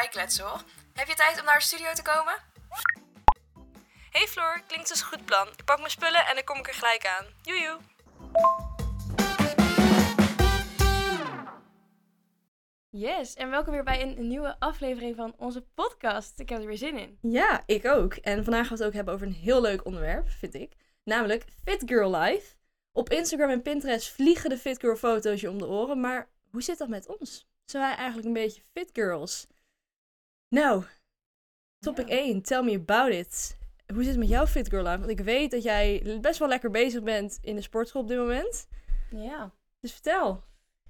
bijkletsen hoor. Heb je tijd om naar de studio te komen? Hey Floor, klinkt als een goed plan. Ik pak mijn spullen en dan kom ik er gelijk aan. Joejoe. Yes, en welkom weer bij een nieuwe aflevering van onze podcast. Ik heb er weer zin in. Ja, ik ook. En vandaag gaan we het ook hebben over een heel leuk onderwerp, vind ik. Namelijk Fit Girl Life. Op Instagram en Pinterest vliegen de Fit Girl foto's je om de oren. Maar hoe zit dat met ons? Zijn wij eigenlijk een beetje Fit Girls? Nou, topic 1. Tell me about it. Hoe zit het met jouw Fit Girl Life? Want ik weet dat jij best wel lekker bezig bent in de sportschool op dit moment. Ja. Dus vertel.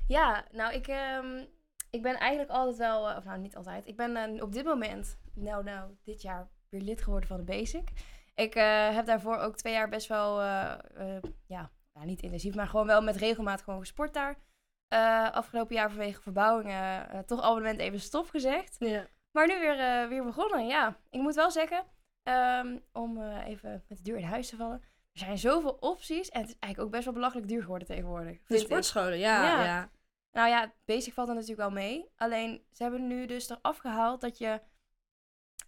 Ja, nou ik, ehm, ik ben eigenlijk altijd wel, eh, of nou niet altijd, ik ben eh, op dit moment, nou nou, dit jaar weer lid geworden van de Basic. Ik eh, heb daarvoor ook twee jaar best wel, ja, nou, niet intensief, maar gewoon wel met regelmaat gewoon gesport daar. Afgelopen jaar vanwege verbouwingen eh, toch abonnement even stopgezegd. Ja. Maar nu weer, eh, weer begonnen, ja. Ik moet wel zeggen, ehm, om eh, even met de deur in huis te vallen. Er zijn zoveel opties en het is eigenlijk ook best wel belachelijk duur geworden tegenwoordig. De sportscholen, ja. Ja. ja. Nou ja, basic valt er natuurlijk wel mee. Alleen, ze hebben nu dus eraf gehaald dat je...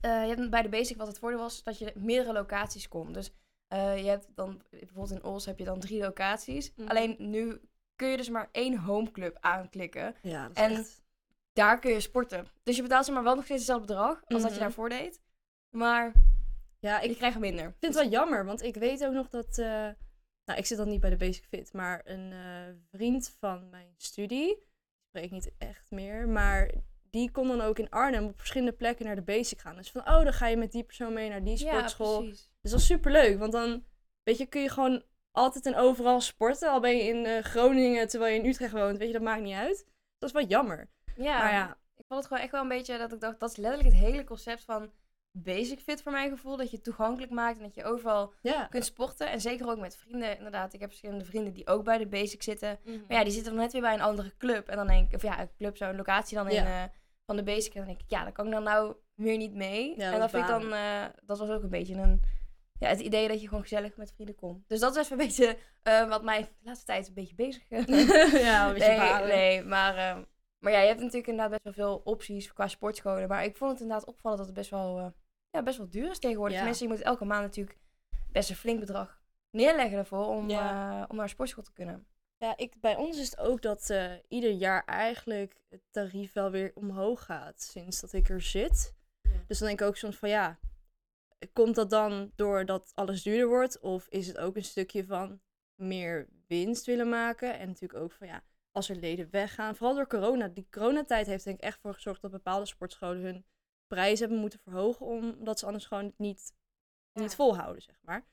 eh, je hebt bij de basic wat het voordeel was, dat je meerdere locaties kon. Dus je hebt dan, bijvoorbeeld in Ols heb je dan drie locaties. Mhm. Alleen nu kun je dus maar één homeclub aanklikken. Ja, dat is En- echt... Daar kun je sporten. Dus je betaalt ze maar wel nog steeds hetzelfde bedrag als dat je Mhm. daarvoor deed. Maar Ja, ik ik krijg minder. Ik vind het wel jammer, want ik weet ook nog dat. eh, nou, ik zit dan niet bij de Basic Fit, maar een eh, vriend van mijn studie, die spreek ik niet echt meer, maar die kon dan ook in Arnhem op verschillende plekken naar de Basic gaan. Dus van, oh, dan ga je met die persoon mee naar die sportschool. Ja, dus dat is super leuk, want dan, weet je, kun je gewoon altijd en overal sporten. Al ben je in eh, Groningen terwijl je in Utrecht woont, weet je, dat maakt niet uit. Dat is wel jammer. Ja, Maar ja, ik vond het gewoon echt wel een beetje dat ik dacht, dat is letterlijk het hele concept van basic fit voor mijn gevoel. Dat je het toegankelijk maakt en dat je overal kunt sporten. En zeker ook met vrienden, inderdaad. Ik heb verschillende vrienden die ook bij de basic zitten. Mhm. Maar ja, die zitten dan net weer bij een andere club. En dan denk ik, of ja, een club, zo'n locatie dan in eh, van de basic. En dan denk ik, ja, daar kan ik dan nou weer niet mee. Ja, en dat vind ik dan, eh, dat was ook een beetje een, ja, het idee dat je gewoon gezellig met vrienden komt. Dus dat is even een beetje eh, wat mij de laatste tijd een beetje bezig ja, een beetje nee, nee, maar, ehm, maar ja, je hebt natuurlijk inderdaad best wel veel opties qua sportscholen. Maar ik vond het inderdaad opvallen dat het best wel, eh, ja, best wel duur is tegenwoordig. Ja. Tenminste, je moet elke maand natuurlijk best een flink bedrag neerleggen ervoor om, Ja. eh, om naar een sportschool te kunnen. Ja, ik, bij ons is het ook dat eh, ieder jaar eigenlijk het tarief wel weer omhoog gaat sinds dat ik er zit. Ja. Dus dan denk ik ook soms van ja, komt dat dan doordat alles duurder wordt? Of is het ook een stukje van meer winst willen maken? En natuurlijk ook van ja, als er leden weggaan. Vooral door corona. Die coronatijd heeft denk ik echt voor gezorgd dat bepaalde sportscholen hun prijs hebben moeten verhogen. Omdat ze anders gewoon niet, niet volhouden, zeg maar.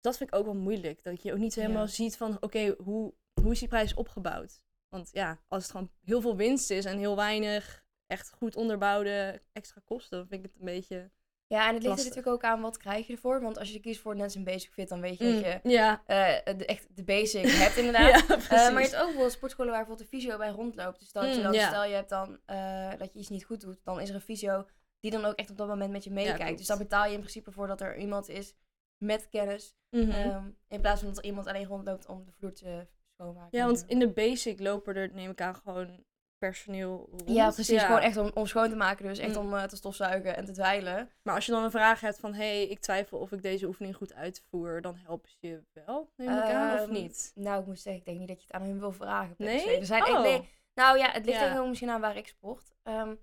Dat vind ik ook wel moeilijk. Dat je ook niet zo helemaal Ja. ziet van oké, hoe, hoe is die prijs opgebouwd? Want ja, als het gewoon heel veel winst is en heel weinig echt goed onderbouwde extra kosten, dan vind ik het een beetje... Ja, en het ligt er natuurlijk ook aan wat krijg je ervoor. Want als je kiest voor net zo'n basic fit, dan weet je dat je Mm, ja, eh, de, echt de basic hebt inderdaad. ja, Eh, maar je hebt ook bijvoorbeeld sportscholen waar bijvoorbeeld een fysio bij rondloopt. Dus dat je Mm, dan, stel je hebt dan eh, dat je iets niet goed doet, dan is er een fysio die dan ook echt op dat moment met je meekijkt. dus dan betaal je in principe voor dat er iemand is met kennis. Mhm. ehm, in plaats van dat er iemand alleen rondloopt om de vloer te schoonmaken. ja, want in de basic lopen er, neem ik aan, gewoon personeel rond. Ja, precies. Ja. Gewoon echt om, om schoon te maken. Dus echt Mm. om eh, te stofzuigen en te dweilen. Maar als je dan een vraag hebt van, hé, hey, ik twijfel of ik deze oefening goed uitvoer, dan helpen ze je wel, neem ik aan, of Ehm, niet? Nou, ik moet zeggen, ik denk niet dat je het aan hun wil vragen. Nee? Er zijn echt, Oh. nee, nou ja, het ligt Ja. er heel misschien aan waar ik sport. Ehm,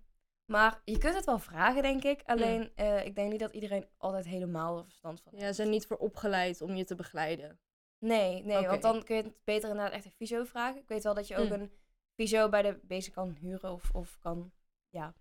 maar je kunt het wel vragen, denk ik. Alleen, eh, ik denk niet dat iedereen altijd helemaal er verstand van Ja, ze heeft. zijn niet voor opgeleid om je te begeleiden. Nee, nee, want dan kun je het beter inderdaad echt een fysio vragen. Ik weet wel dat je ook Mm. een fysio bij de basic kan huren of, of kan, ja,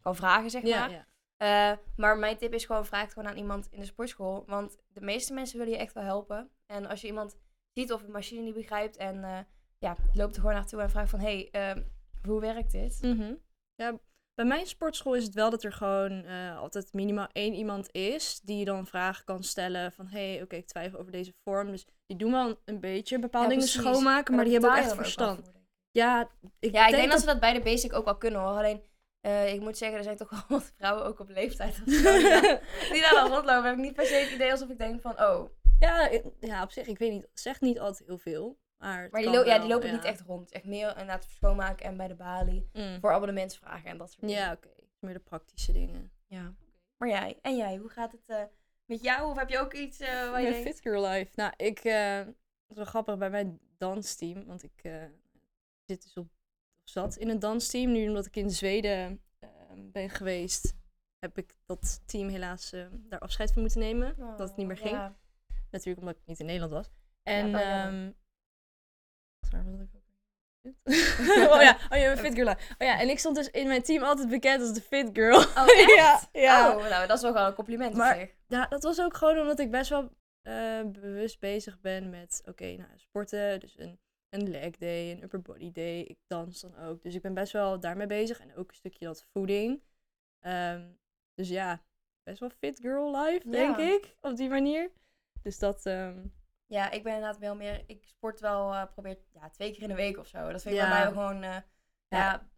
kan vragen, zeg maar. ja. Eh, maar mijn tip is gewoon, vraag het gewoon aan iemand in de sportschool. Want de meeste mensen willen je echt wel helpen. En als je iemand ziet of een machine niet begrijpt en eh, ja, loopt er gewoon naartoe en vraagt van, hé, hey, ehm, hoe werkt dit? Mhm. Ja, bij mijn sportschool is het wel dat er gewoon eh, altijd minimaal één iemand is die dan vragen kan stellen van hé, hey, oké, ik twijfel over deze vorm. Dus die doen wel een beetje bepaalde Ja, dingen schoonmaken, maar, daar die hebben ook echt je verstand. Ja, ik Ja, ik denk denk dat ze dat bij de basic ook wel kunnen hoor. Alleen, eh, ik moet zeggen, er zijn toch wel wat vrouwen ook op leeftijd of zo, die, daar, dan rondlopen. Heb ik niet per se het idee alsof ik denk van, oh. ja, ja, op zich, ik weet niet, zegt niet altijd heel veel. Maar, Maar die, ja, die lopen ja. niet echt rond. Echt meer inderdaad schoonmaken en bij de balie. Mm. Voor abonnementsvragen en dat soort dingen. Ja, oké. meer de praktische dingen. Ja. Maar jij, en jij, hoe gaat het eh, met jou? Of heb je ook iets eh waar je. Fit Girl Life. Nou, ik... het is wel grappig bij mijn dansteam. Want ik zit dus op, of zat in een dansteam. Nu omdat ik in Zweden eh, ben geweest... heb ik dat team helaas eh, daar afscheid van moeten nemen. dat het niet meer ging. Oh, Ja. Natuurlijk omdat ik niet in Nederland was. En... wel jammer. ehm waar ik ook? oh ja, oh ja, Fit Girl. Oh ja, en ik stond dus in mijn team altijd bekend als de Fit Girl. Oh, echt? ja, ja. Oh, nou, dat is wel gewoon een compliment Maar- op zich. Ja, dat was ook gewoon omdat ik best wel eh, bewust bezig ben met, oké, nou, sporten. Dus een, een leg day, een upper body day. Ik dans dan ook. Dus ik ben best wel daarmee bezig. En ook een stukje dat voeding. Ehm, dus ja, best wel fit girl life, denk Ja. ik. Op die manier. Dus dat, ehm, Ja, ik ben inderdaad wel meer... Ik sport wel, eh probeer ja, twee keer in de week of zo. Dat vind ik Ja. bij mij gewoon... eh, ja,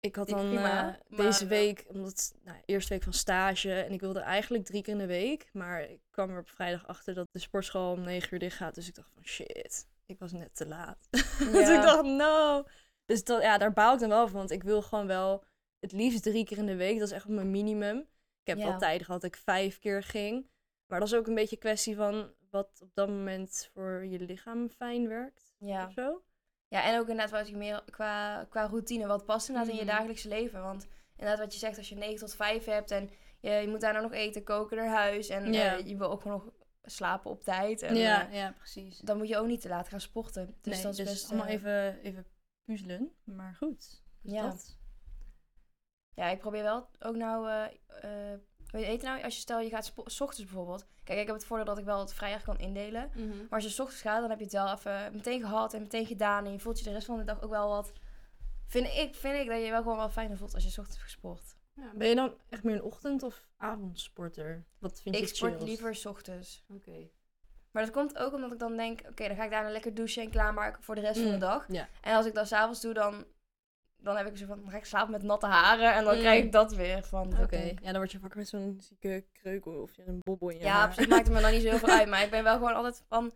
ik had dan prima, eh, deze week, omdat nou, eerste week van stage. En ik wilde eigenlijk drie keer in de week. Maar ik kwam er op vrijdag achter dat de sportschool om negen uur dicht gaat. Dus ik dacht van shit, ik was net te laat. dus ik dacht no. Dus dat, ja, daar baal ik dan wel van. Want ik wil gewoon wel het liefst drie keer in de week. Dat is echt mijn minimum. Ik heb Ja. wel tijden gehad dat ik vijf keer ging. Maar dat is ook een beetje een kwestie van wat op dat moment voor je lichaam fijn werkt. ja. Of zo. Ja, en ook inderdaad wat je meer qua, qua routine, wat past inderdaad in je dagelijkse leven. Want inderdaad wat je zegt, als je 9 tot 5 hebt en je, je moet daarna nog eten, koken naar huis. En Ja. eh, je wil ook gewoon nog slapen op tijd. En, ja, eh, ja, precies. dan moet je ook niet te laat gaan sporten. Dus nee, dat is dus best... allemaal eh, even, even puzzelen. Maar goed. Dus Ja. dat. Ja, ik probeer wel ook nou... eh weet je nou, als je stel je gaat s ochtends bijvoorbeeld. Kijk, ik heb het voordeel dat ik wel het vrijdag kan indelen. Maar als je s ochtends gaat, dan heb je het wel even meteen gehad en meteen gedaan. En je voelt je de rest van de dag ook wel wat... Vind ik, vind ik dat je wel gewoon wel fijner voelt als je 's ochtends gesport. Ja, ben je dan echt meer een ochtend- of avondsporter? Wat vind je Ik sport liever 's ochtends. Oké. Maar dat komt ook omdat ik dan denk, oké, dan ga ik daarna lekker douchen en klaarmaken voor de rest van de Mm, dag. ja. En als ik dat s'avonds doe, dan, dan heb ik zo van, dan ga ik slapen met natte haren en dan Mm. krijg ik dat weer van. dat Oké, ik denk- ja, dan word je wakker met zo'n zieke kreukel of je een bobbel in je Ja, haar. maakt het me dan niet zo heel veel uit, maar ik ben wel gewoon altijd van,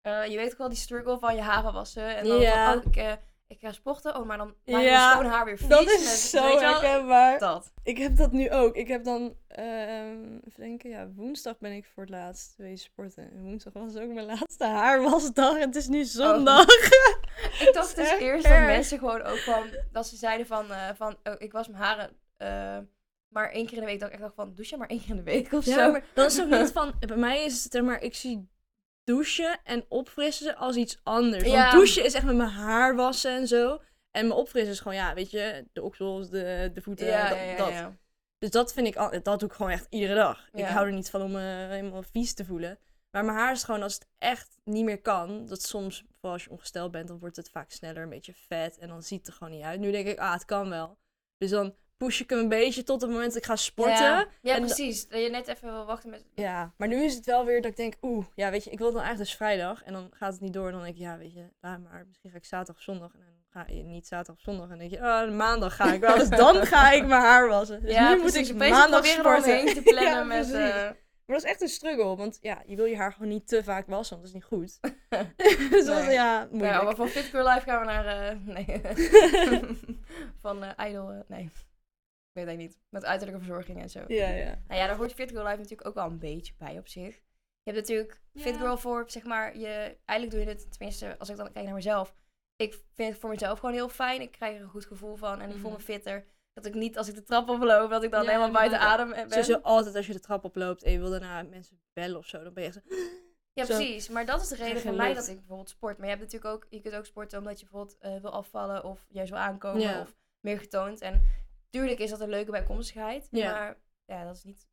eh, je weet ook wel die struggle van je haren wassen. En dan Ja. van, oh, ik, eh, ik ga sporten, oh, maar dan maak Ja, schoon haar weer vies. Dat is zo je wel, herkenbaar. Dat. Ik heb dat nu ook. Ik heb dan, ehm even denken, ja, woensdag ben ik voor het laatst geweest sporten. En woensdag was ook mijn laatste haarwasdag en het is nu zondag. Ik dacht dus eerst dat mensen gewoon ook van, dat ze zeiden van, eh, van oh, ik was mijn haren eh, maar één keer in de week. Dat ik echt dacht van, douche maar één keer in de week of Ja, zo. maar dat is ook niet van, bij mij is het, zeg maar, ik zie douchen en opfrissen als iets anders. Want Ja. douchen is echt met mijn haar wassen en zo. En mijn opfrissen is gewoon, ja, weet je, de oksels, de, de voeten, ja, dat, ja, ja, dat. ja. Dus dat vind ik, al- dat doe ik gewoon echt iedere dag. Ik hou er niet van om me helemaal vies te voelen. Maar mijn haar is gewoon, als het echt niet meer kan, dat soms, vooral als je ongesteld bent, dan wordt het vaak sneller, een beetje vet en dan ziet het er gewoon niet uit. Nu denk ik, ah, het kan wel. Dus dan push ik hem een beetje tot het moment dat ik ga sporten. Ja, ja En da- precies. Dat je net even wil wachten met... Ja, maar nu is het wel weer dat ik denk, oeh, ja, weet je, ik wil dan eigenlijk dus vrijdag. En dan gaat het niet door. En dan denk ik, ja, weet je, laat maar. Misschien ga ik zaterdag of zondag. En dan ga je niet zaterdag of zondag. En dan denk je, oh, maandag ga ik wel. Dus dan ga ik mijn haar wassen. Dus ja, nu moet ik maandag sporten. te plannen Ja, met... precies. eh, Maar dat is echt een struggle. Want ja, je wil je haar gewoon niet te vaak wassen. Want dat is niet goed. dus ja, moeilijk. ja, maar van Fit Girl Life gaan we naar... eh, nee. van eh Idol... nee. Weet het niet. Met uiterlijke verzorging en zo. ja, ja. Nou ja, daar hoort Fit Girl Life natuurlijk ook wel een beetje bij op zich. Je hebt natuurlijk Fit Ja. Girl voor, zeg maar, je, eigenlijk doe je dit, tenminste, als ik dan kijk naar mezelf. Ik vind het voor mezelf gewoon heel fijn. Ik krijg er een goed gevoel van en ik voel me Mhm. fitter. Dat ik niet, als ik de trap oploop, dat ik dan Ja, helemaal buiten adem ben. Sowieso altijd als je de trap oploopt en je wil daarna mensen bellen of zo. Dan ben je echt zo... Ja, Zo. precies. Maar dat is de reden voor mij dat ik bijvoorbeeld sport. Maar je hebt natuurlijk ook, je kunt ook sporten omdat je bijvoorbeeld eh, wil afvallen of juist wil aankomen Ja. of meer getoond. En tuurlijk is dat een leuke bijkomstigheid. Ja. Maar ja, dat is niet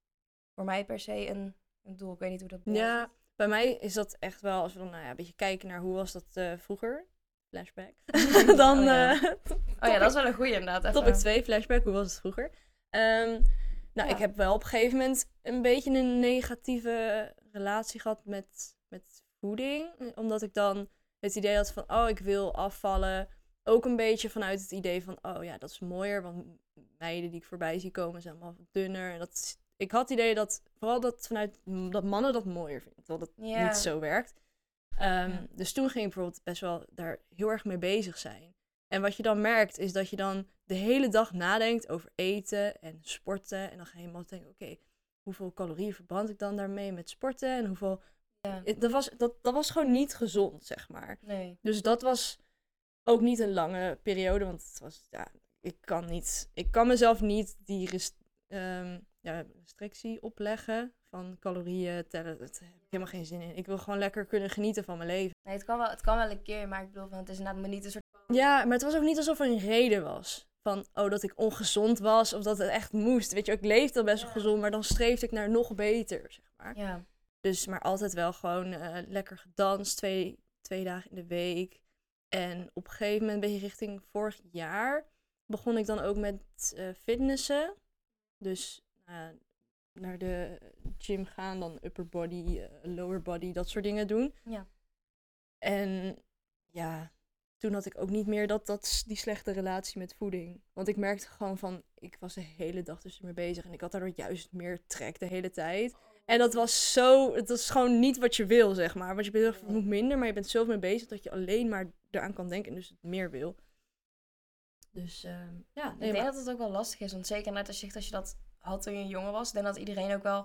voor mij per se een, een doel. Ik weet niet hoe dat jou Ja, bij mij is dat echt wel, als we dan nou ja, een beetje kijken naar hoe was dat eh, vroeger, flashback, dan Oh ja. eh, Oh ja, dat is wel een goeie inderdaad. Even. topic 2, flashback, hoe was het vroeger? Ehm, nou, Ja. ik heb wel op een gegeven moment een beetje een negatieve relatie gehad met, met voeding. Omdat ik dan het idee had van, oh, ik wil afvallen. Ook een beetje vanuit het idee van, oh ja, dat is mooier. Want meiden die ik voorbij zie komen zijn allemaal dunner. En dat ik had het idee dat, vooral dat vanuit dat mannen dat mooier vinden. Dat Ja. niet zo werkt. Ehm, Ja. Dus toen ging ik bijvoorbeeld best wel daar heel erg mee bezig zijn. En wat je dan merkt is dat je dan de hele dag nadenkt over eten en sporten. En dan ga je helemaal denken, oké, hoeveel calorieën verbrand ik dan daarmee met sporten? En hoeveel... Ja. Het- Dat was, dat, dat was gewoon niet gezond, zeg maar. Nee. Dus dat was ook niet een lange periode, want het was, ja, ik kan niet, ik kan mezelf niet die rest- ehm, ja, restrictie opleggen van calorieën tellen. Dat heb ik helemaal geen zin in. Ik wil gewoon lekker kunnen genieten van mijn leven. Nee, het kan, wel, het kan wel een keer, maar ik bedoel, van, het is inderdaad maar niet een soort... Ja, maar het was ook niet alsof er een reden was. Van, oh, dat ik ongezond was of dat het echt moest. Weet je, ik leefde al best wel Ja. gezond, maar dan streefde ik naar nog beter, zeg maar. Ja. Dus, maar altijd wel gewoon eh, lekker gedanst, twee, twee dagen in de week. En op een gegeven moment, een beetje richting vorig jaar, begon ik dan ook met eh, fitnessen. Dus eh, naar de gym gaan, dan upper body, eh, lower body, dat soort dingen doen. Ja. En ja, toen had ik ook niet meer dat, dat, die slechte relatie met voeding. Want ik merkte gewoon van, ik was de hele dag dus ermee bezig. En ik had daardoor juist meer trek de hele tijd. En dat was zo, het was gewoon niet wat je wil, zeg maar. Want je bent moet minder, maar je bent zoveel mee bezig dat je alleen maar eraan kan denken en dus het meer wil. Dus ehm, ja, ik denk maar, dat het ook wel lastig is, want zeker net als je, zegt, als je dat had toen je jonger was, ik denk dat iedereen ook wel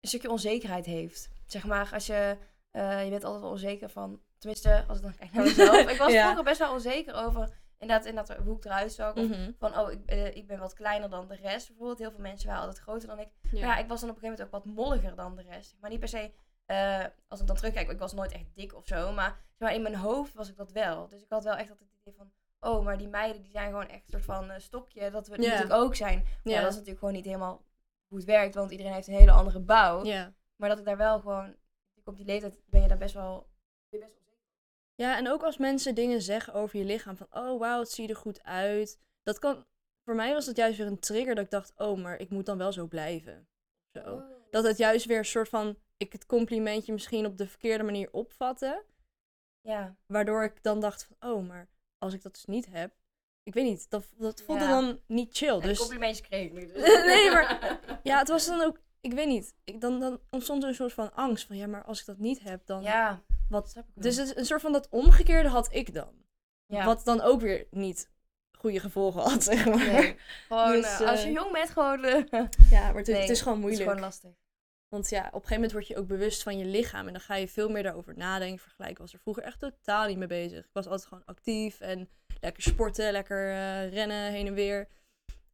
een stukje onzekerheid heeft. Zeg maar, als je, eh, je bent altijd wel onzeker van, tenminste, als ik dan kijk naar mezelf. ik was Ja. vroeger best wel onzeker over, inderdaad, inderdaad hoe ik eruit zag. Mhm. van, oh, ik, eh, ik ben wat kleiner dan de rest. Bijvoorbeeld, heel veel mensen waren altijd groter dan ik. ja. Maar ja, ik was dan op een gegeven moment ook wat molliger dan de rest. Maar niet per se, eh, als ik dan terugkijk, ik was nooit echt dik of zo. Maar, zeg maar in mijn hoofd was ik dat wel. Dus ik had wel echt altijd het idee van, oh, maar die meiden die zijn gewoon echt een soort van eh, stokje. Dat we natuurlijk ook zijn. Maar ja. Ja. dat is natuurlijk gewoon niet helemaal hoe het werkt. Want iedereen heeft een hele andere bouw. ja. Maar dat ik daar wel gewoon, op die leeftijd ben je daar best wel... best Ja, en ook als mensen dingen zeggen over je lichaam, van oh wauw, het ziet er goed uit. Dat kan, voor mij was het juist weer een trigger dat ik dacht, oh, maar ik moet dan wel zo blijven. Zo. Dat het juist weer een soort van, ik het complimentje misschien op de verkeerde manier opvatte. Ja, Waardoor ik dan dacht van, oh, maar als ik dat dus niet heb, ik weet niet, dat, dat voelde Ja. dan niet chill. dus... Complimentjes kreeg ik nu. Dus. Nee, maar- ja, het was dan ook, ik weet niet, ik, dan, dan ontstond er een soort van angst van, ja, maar als ik dat niet heb, dan... Ja, Wat-. Dus het een soort van dat omgekeerde had ik dan. ja. Wat dan ook weer niet goede gevolgen had, zeg maar. Nee, gewoon, Dus, eh, als je eh, jong bent, gewoon... eh, Ja, maar het, Nee, het is gewoon Het is moeilijk. gewoon lastig. Want ja, op een gegeven moment word je ook bewust van je lichaam. En dan ga je veel meer daarover nadenken. Vergelijken. Ik was er vroeger echt totaal niet mee bezig. Ik was altijd gewoon actief en lekker sporten, lekker eh, rennen, heen en weer.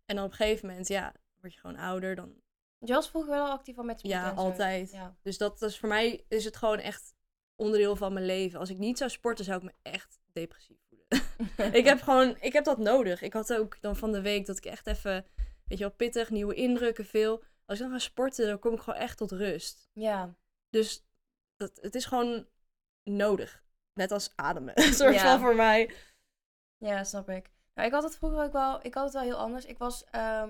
En dan op een gegeven moment, ja, word je gewoon ouder. Dan, Je was vroeger wel actief al met sporten ja, altijd. Ja. Dus dat is voor mij is het gewoon echt onderdeel van mijn leven. Als ik niet zou sporten, zou ik me echt depressief voelen. ik heb gewoon, ik heb dat nodig. Ik had ook dan van de week dat ik echt even, weet je wel, pittig, nieuwe indrukken, veel. Als ik dan ga sporten, dan kom ik gewoon echt tot rust. Ja. Dus dat, het is gewoon nodig. Net als ademen. Een soort Ja. van voor mij. ja, snap ik. Nou, ik had het vroeger ook wel, ik had het wel heel anders. Ik was, eh,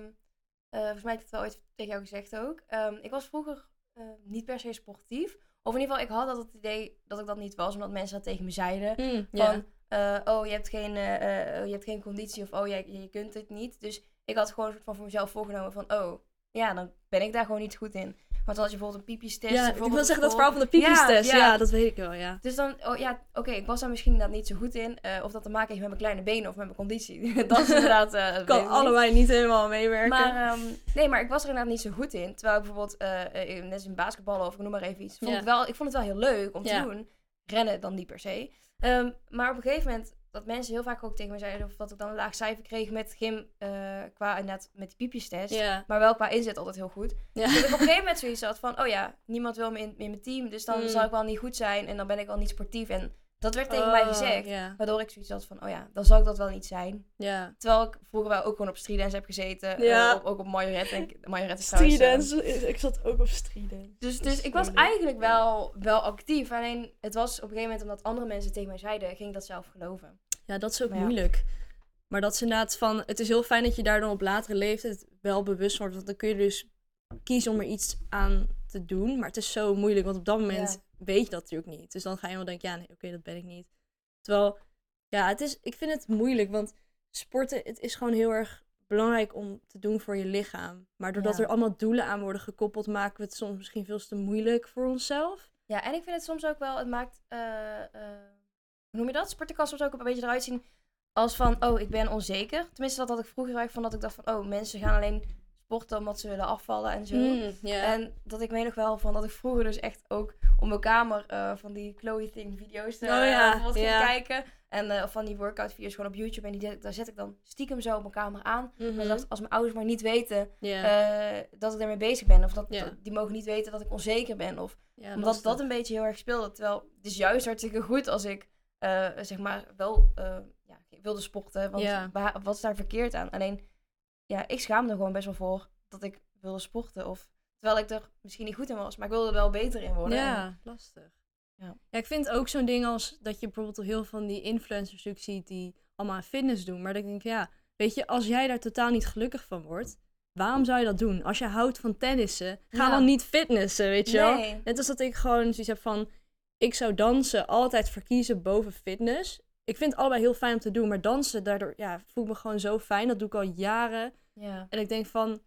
volgens mij heb ik het wel ooit tegen jou gezegd ook. Ehm, ik was vroeger eh, niet per se sportief. Of in ieder geval, ik had altijd het idee dat ik dat niet was, omdat mensen dat tegen me zeiden. Van, eh, oh, je hebt, geen, eh, je hebt geen conditie of oh, je, je kunt het niet. Dus ik had gewoon een soort van voor mezelf voorgenomen van, oh, ja, dan ben ik daar gewoon niet goed in. Want als je bijvoorbeeld een piepjestest... ja, ik wil zeggen dat verhaal van de piepjestest. Ja, Ja, ja. dat weet ik wel, ja. Dus dan, oh ja, oké, ik was daar misschien inderdaad niet zo goed in. eh, of dat te maken heeft met mijn kleine benen of met mijn conditie. dat is inderdaad... ik kan niet. allebei niet helemaal meewerken. Maar ehm, nee, maar ik was er inderdaad niet zo goed in. Terwijl ik bijvoorbeeld, eh, net als in basketballen of ik noem maar even iets. Vond Ja. ik, wel, ik vond het wel heel leuk om te doen. Rennen dan niet per se. Ehm, maar op een gegeven moment, dat mensen heel vaak ook tegen me zeiden... of dat ik dan een laag cijfer kreeg met gym, eh, qua inderdaad met die piepjestest. ja. Maar wel qua inzet altijd heel goed. Ja. Dat ik op een gegeven moment zoiets had van... oh ja, niemand wil me in, in mijn team. Dus dan Mm. zal ik wel niet goed zijn. En dan ben ik wel niet sportief. En dat werd tegen mij Oh, gezegd. Waardoor ik zoiets had van... oh ja, dan zal ik dat wel niet zijn. Terwijl ik vroeger wel ook gewoon op streetdance heb gezeten. Eh, op, ook op Majorette. En Majorette eh, Streetdance. Ik zat ook op streetdance. dus, dus ik was eigenlijk wel, wel actief. Alleen het was op een gegeven moment omdat andere mensen tegen mij zeiden, ging ik dat zelf geloven. Ja, dat is ook Maar ja. moeilijk. Maar dat is inderdaad van... Het is heel fijn dat je daar dan op latere leeftijd wel bewust wordt. Want dan kun je dus kiezen om er iets aan te doen. Maar het is zo moeilijk, want op dat moment weet je dat natuurlijk niet. Dus dan ga je wel denken, ja, nee, oké, dat ben ik niet. Terwijl, ja, het is, ik vind het moeilijk, want sporten, het is gewoon heel erg belangrijk om te doen voor je lichaam. Maar doordat Ja. er allemaal doelen aan worden gekoppeld, maken we het soms misschien veel te moeilijk voor onszelf. Ja, en ik vind het soms ook wel, het maakt, eh, eh, hoe noem je dat? Sporten kan soms ook een beetje eruit zien als van, oh, ik ben onzeker. Tenminste, dat had ik vroeger erg van dat ik dacht van, oh, mensen gaan alleen sporten omdat ze willen afvallen en zo. Mm, ja. En dat ik weet nog wel van dat ik vroeger dus echt ook op mijn kamer eh, van die Chloe Thing video's eh Oh ja, ging ja. kijken. En of van die workout video's gewoon op YouTube. En die, daar zet ik dan stiekem zo op mijn kamer aan. En dacht, als mijn ouders maar niet weten dat ik daarmee bezig ben. Of dat, die mogen niet weten dat ik onzeker ben. Of ja, omdat lastig. dat een beetje heel erg speelde. Terwijl het is juist hartstikke goed als ik zeg maar wel ja, wilde sporten. Want wat is daar verkeerd aan? Alleen, ja, ik schaamde er gewoon best wel voor dat ik wilde sporten. Of, terwijl ik er misschien niet goed in was, maar ik wilde er wel beter in worden. En- Ja, lastig. Ja. Ja. ik vind ook zo'n ding als dat je bijvoorbeeld heel van die influencers natuurlijk ziet die allemaal aan fitness doen. Maar dat ik denk, ja, weet je, als jij daar totaal niet gelukkig van wordt, waarom zou je dat doen? Als je houdt van tennissen, ga Ja. dan niet fitnessen, weet je wel? Nee. Net als dat ik gewoon zoiets heb van, ik zou dansen altijd verkiezen boven fitness. Ik vind het allebei heel fijn om te doen, maar dansen, daardoor ja, voel ik me gewoon zo fijn. Dat doe ik al jaren. Ja. En ik denk van,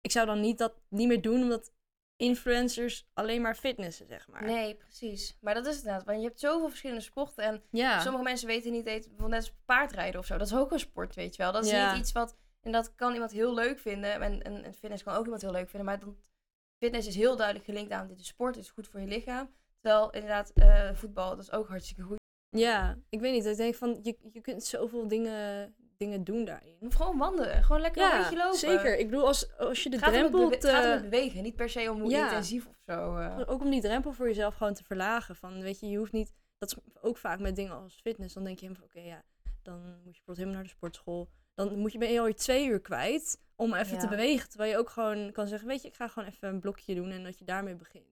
ik zou dan niet dat niet meer doen, omdat influencers alleen maar fitnessen, zeg maar. Nee, precies. Maar dat is het inderdaad. Want je hebt zoveel verschillende sporten. En Ja. sommige mensen weten niet eens, bijvoorbeeld net als paardrijden of zo. Dat is ook een sport, weet je wel. Dat is Ja. niet iets wat, en dat kan iemand heel leuk vinden. En, en, en fitness kan ook iemand heel leuk vinden. Maar dan, fitness is heel duidelijk gelinkt aan, dit is sport, is goed voor je lichaam. Terwijl inderdaad, eh, voetbal, dat is ook hartstikke goed. Ja, ik weet niet. Ik denk van, je, je kunt zoveel dingen, dingen doen daarin. Of gewoon wandelen, gewoon lekker een beetje lopen. zeker. Ik bedoel, als, als je de gaat, drempel het gaat om het bewegen, niet per se om hoe Ja. intensief of zo. eh. Ook om die drempel voor jezelf gewoon te verlagen. Van, weet je, je hoeft niet... Dat is ook vaak met dingen als fitness. Dan denk je oké, ja, dan moet je bijvoorbeeld helemaal naar de sportschool. Dan moet je, ben je alweer twee uur kwijt om even te bewegen. Terwijl je ook gewoon kan zeggen, weet je, ik ga gewoon even een blokje doen en dat je daarmee begint.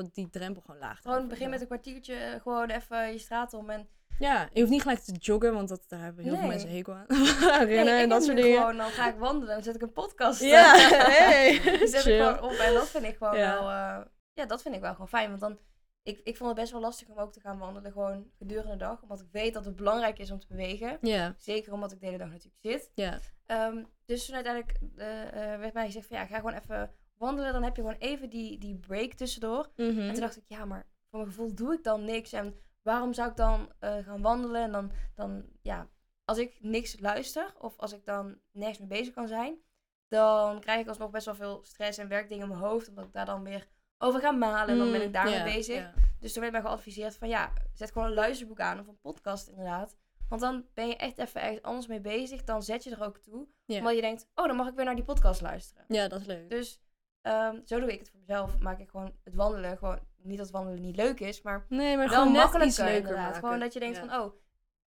Om die drempel gewoon laag te Gewoon begin met een kwartiertje, eh, gewoon even je straat om. En Ja, je hoeft niet gelijk te joggen, want dat, daar hebben heel veel mensen hekel aan. Rennen en dat soort dingen. Gewoon, dan ga ik wandelen en dan zet ik een podcast. Ja, hey, zet ik gewoon op en dat vind ik gewoon Ja. wel... eh, ja, dat vind ik wel gewoon fijn. Want dan... Ik, ik vond het best wel lastig om ook te gaan wandelen, gewoon gedurende de dag. Omdat ik weet dat het belangrijk is om te bewegen. Ja, Zeker omdat ik de hele dag natuurlijk zit. ja. Ehm, dus toen uiteindelijk eh, werd mij gezegd van ja, ga gewoon even wandelen. Dan heb je gewoon even die, die break tussendoor. Mhm. En toen dacht ik, ja, maar voor mijn gevoel doe ik dan niks. En waarom zou ik dan eh, gaan wandelen? En dan, dan, ja, als ik niks luister of als ik dan nergens mee bezig kan zijn, dan krijg ik alsnog best wel veel stress en werkdingen in mijn hoofd. Omdat ik daar dan weer over ga malen en dan ben ik daarmee Mm, ja, bezig. ja. Dus toen werd mij geadviseerd van ja, zet gewoon een luisterboek aan of een podcast inderdaad. Want dan ben je echt even ergens anders mee bezig. Dan zet je er ook toe. Omdat je denkt, oh, dan mag ik weer naar die podcast luisteren. Ja, dat is leuk. Dus ehm, zo doe ik het voor mezelf. Maak ik gewoon het wandelen gewoon... Niet dat wandelen niet leuk is, maar Nee, maar wel gewoon makkelijker leuker maken. Gewoon dat je denkt Ja. van, oh,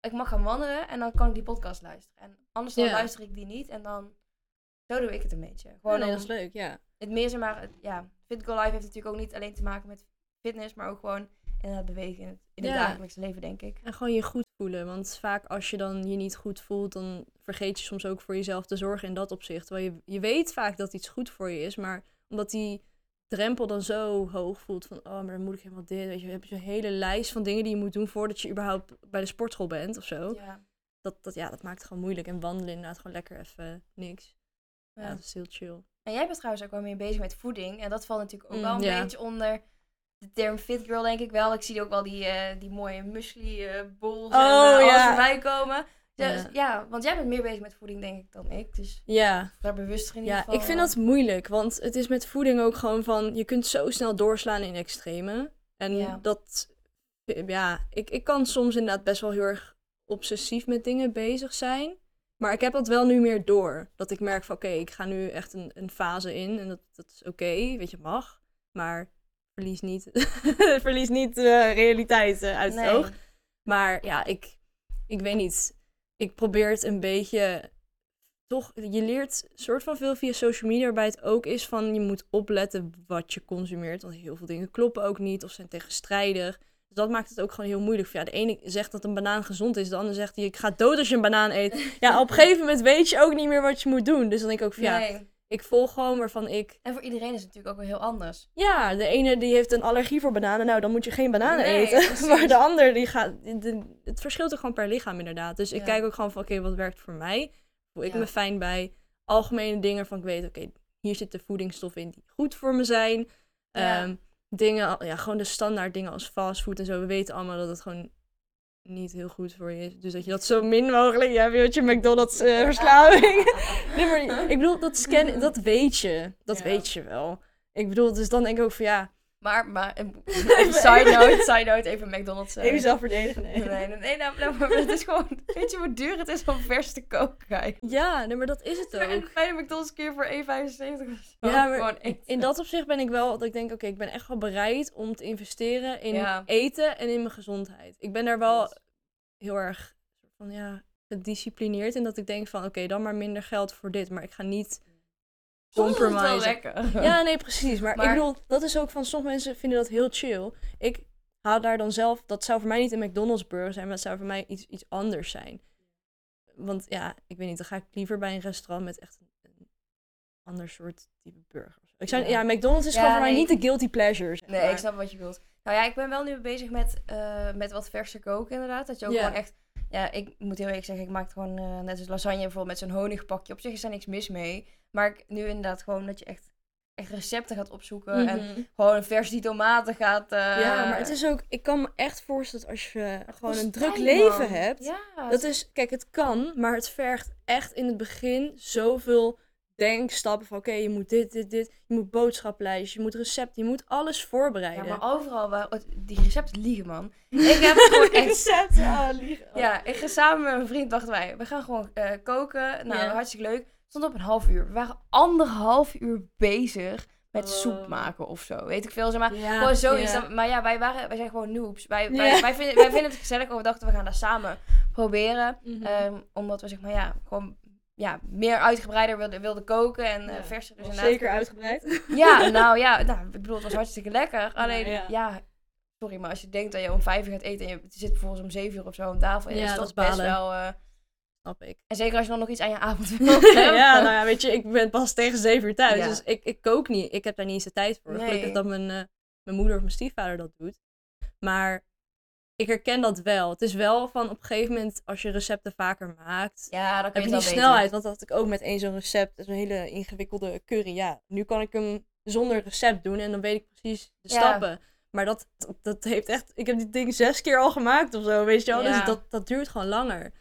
ik mag gaan wandelen en dan kan ik die podcast luisteren. En anders dan Ja. luister ik die niet en dan... Zo doe ik het een beetje. Gewoon nee, dat is leuk, ja. het meer zeg maar... het- Ja, Fit Go Life heeft natuurlijk ook niet alleen te maken met fitness, maar ook gewoon inderdaad bewegen in het, in het Ja. dagelijkse leven, denk ik. En gewoon je goed voelen. Want vaak als je dan je niet goed voelt, dan vergeet je soms ook voor jezelf te zorgen in dat opzicht. Terwijl je, je weet vaak dat iets goed voor je is, maar omdat die drempel dan zo hoog voelt van, oh, maar dan moet ik helemaal dit. Weet je, heb je zo'n hele lijst van dingen die je moet doen voordat je überhaupt bij de sportschool bent of zo. Ja. Dat, dat, ja, dat maakt het gewoon moeilijk. En wandelen inderdaad gewoon lekker even niks. Ja, Ja. dat is heel chill. En jij bent trouwens ook wel meer bezig met voeding. En dat valt natuurlijk ook Mm, wel een ja. beetje onder de term fit girl, denk ik wel. Ik zie ook wel die, eh, die mooie muesli eh bowls Oh, en eh, alles ja. voorbij komen. Dus, Ja. ja. want jij bent meer bezig met voeding, denk ik, dan ik. Dus Ja, daar bewuster in ieder Ja, geval. ik vind eh, dat moeilijk, want het is met voeding ook gewoon van, je kunt zo snel doorslaan in extreme. En Ja. dat, ja, ik, ik kan soms inderdaad best wel heel erg obsessief met dingen bezig zijn. Maar ik heb dat wel nu meer door. Dat ik merk van, oké, ik ga nu echt een, een fase in en dat, dat is oké, weet je, mag. Maar verlies niet, verlies niet de realiteit eh, uit het nee. oog. Maar ja, ik, ik weet niet. Ik probeer het een beetje. Toch, je leert soort van veel via social media, waarbij het ook is van je moet opletten wat je consumeert. Want heel veel dingen kloppen ook niet of zijn tegenstrijdig. Dus dat maakt het ook gewoon heel moeilijk. Ja, de ene zegt dat een banaan gezond is, de ander zegt je gaat dood als je een banaan eet. Ja, op een gegeven moment weet je ook niet meer wat je moet doen. Dus dan denk ik ook van ja, Nee. Ik volg gewoon waarvan ik. En voor iedereen is het natuurlijk ook wel heel anders. Ja, de ene die heeft een allergie voor bananen. Nou, dan moet je geen bananen Nee, eten. precies. Maar de ander die gaat. het verschilt ook gewoon per lichaam inderdaad. Dus ik kijk ook gewoon van oké, wat werkt voor mij? Voel ik Ja. me fijn bij? Algemene dingen van ik weet, oké, hier zitten voedingsstoffen in die goed voor me zijn. Ja. Ehm, dingen, ja, gewoon de standaard dingen als fastfood en zo. We weten allemaal dat het gewoon niet heel goed voor je is. Dus dat je dat zo min mogelijk... Ja, weet je, McDonald's eh, verslaving. nee, maar ik bedoel, dat scannen, dat weet je. Dat Ja. weet je wel. Ik bedoel, dus dan denk ik ook van ja... Maar, maar, even side note, side note, even McDonald's. eh. Even zelf verdedigen, Nee, nee, nee, nou, nou, maar het is gewoon, weet je hoe duur het is om vers te koken? Ja, nee, maar dat is het En ook. bij de McDonald's je voor 1,75 of zo Ja, maar. In dat opzicht ben ik wel, dat ik denk, oké, ik ben echt wel bereid om te investeren in Ja. eten en in mijn gezondheid. Ik ben daar wel heel erg van, ja, gedisciplineerd in dat ik denk van, oké, dan maar minder geld voor dit, maar ik ga niet Soms is het wel compromise. Ja, nee, precies. Maar, Maar- ik bedoel, dat is ook van, sommige mensen vinden dat heel chill. Ik haal daar dan zelf, dat zou voor mij niet een McDonald's burger zijn, maar dat zou voor mij iets, iets anders zijn. Want ja, ik weet niet, dan ga ik liever bij een restaurant met echt een, een ander soort type burger. Ik zou, Ja. ja. McDonald's is Ja, gewoon voor mij niet de guilty pleasure. zeg Nee, ik snap wat je bedoelt. Nou ja, ik ben wel nu bezig met, eh, met wat verser koken inderdaad. Dat je ook Ja. gewoon echt... Ja, ik moet heel eerlijk zeggen, ik maak het gewoon eh, net als lasagne bijvoorbeeld met zo'n honigpakje. Op zich is daar niks mis mee. Maar ik, nu inderdaad gewoon dat je echt, echt recepten gaat opzoeken. En Mhm. gewoon vers die tomaten gaat... eh, ja, maar het is ook, ik kan me echt voorstellen dat als je gewoon een druk leven hebt, Ja, Dat is, kijk, het kan, maar het vergt echt in het begin zoveel denkstappen van oké, je moet dit, dit, dit, je moet boodschaplijstjes, je moet recepten, je moet alles Ja, voorbereiden. maar overal waar... Die recepten liegen, man. Ik heb gewoon echt... recept, ah, liegen. Ja, ik ga samen met mijn vriend, dachten wij, we gaan gewoon eh, koken. Nou, Ja. hartstikke leuk. Stond op een half uur. We waren anderhalf uur bezig met Oh. soep maken of zo. Weet ik veel, zeg maar. Ja, Gewoon zoiets. ja. Maar ja, wij, waren, wij zijn gewoon noobs. Wij, Ja. wij, wij, vinden, wij vinden het gezellig. We dachten, we gaan dat samen proberen. Mhm. Ehm, omdat we zeg maar, ja, gewoon ja, meer uitgebreider wilden, wilden koken en Ja. verser. Dus zeker uitgebreid. Ja, nou ja, nou, ik bedoel, het was hartstikke lekker. Alleen, ja. sorry, maar als je denkt dat je om vijf uur gaat eten en je zit bijvoorbeeld om zeven uur of zo aan tafel, ja, is dat dat is best wel... eh, Snap ik. en zeker als je dan nog iets aan je avond wil. ja, nou ja, weet je, ik ben pas tegen zeven uur thuis, Ja. dus ik, ik kook niet. Ik heb daar niet eens de tijd voor. Nee. Gelukkig dat mijn, eh, mijn moeder of mijn stiefvader dat doet. Maar ik herken dat wel. Het is wel van op een gegeven moment, als je recepten vaker maakt, Ja, dan heb je je die snelheid. Want dat had ik ook met één zo'n recept. Zo'n hele ingewikkelde curry. Ja, nu kan ik hem zonder recept doen en dan weet ik precies de Ja. stappen. Maar dat, dat, heeft echt... Ik heb dit ding zes keer al gemaakt of zo, weet je wel. Ja. Dus dat, dat duurt gewoon langer.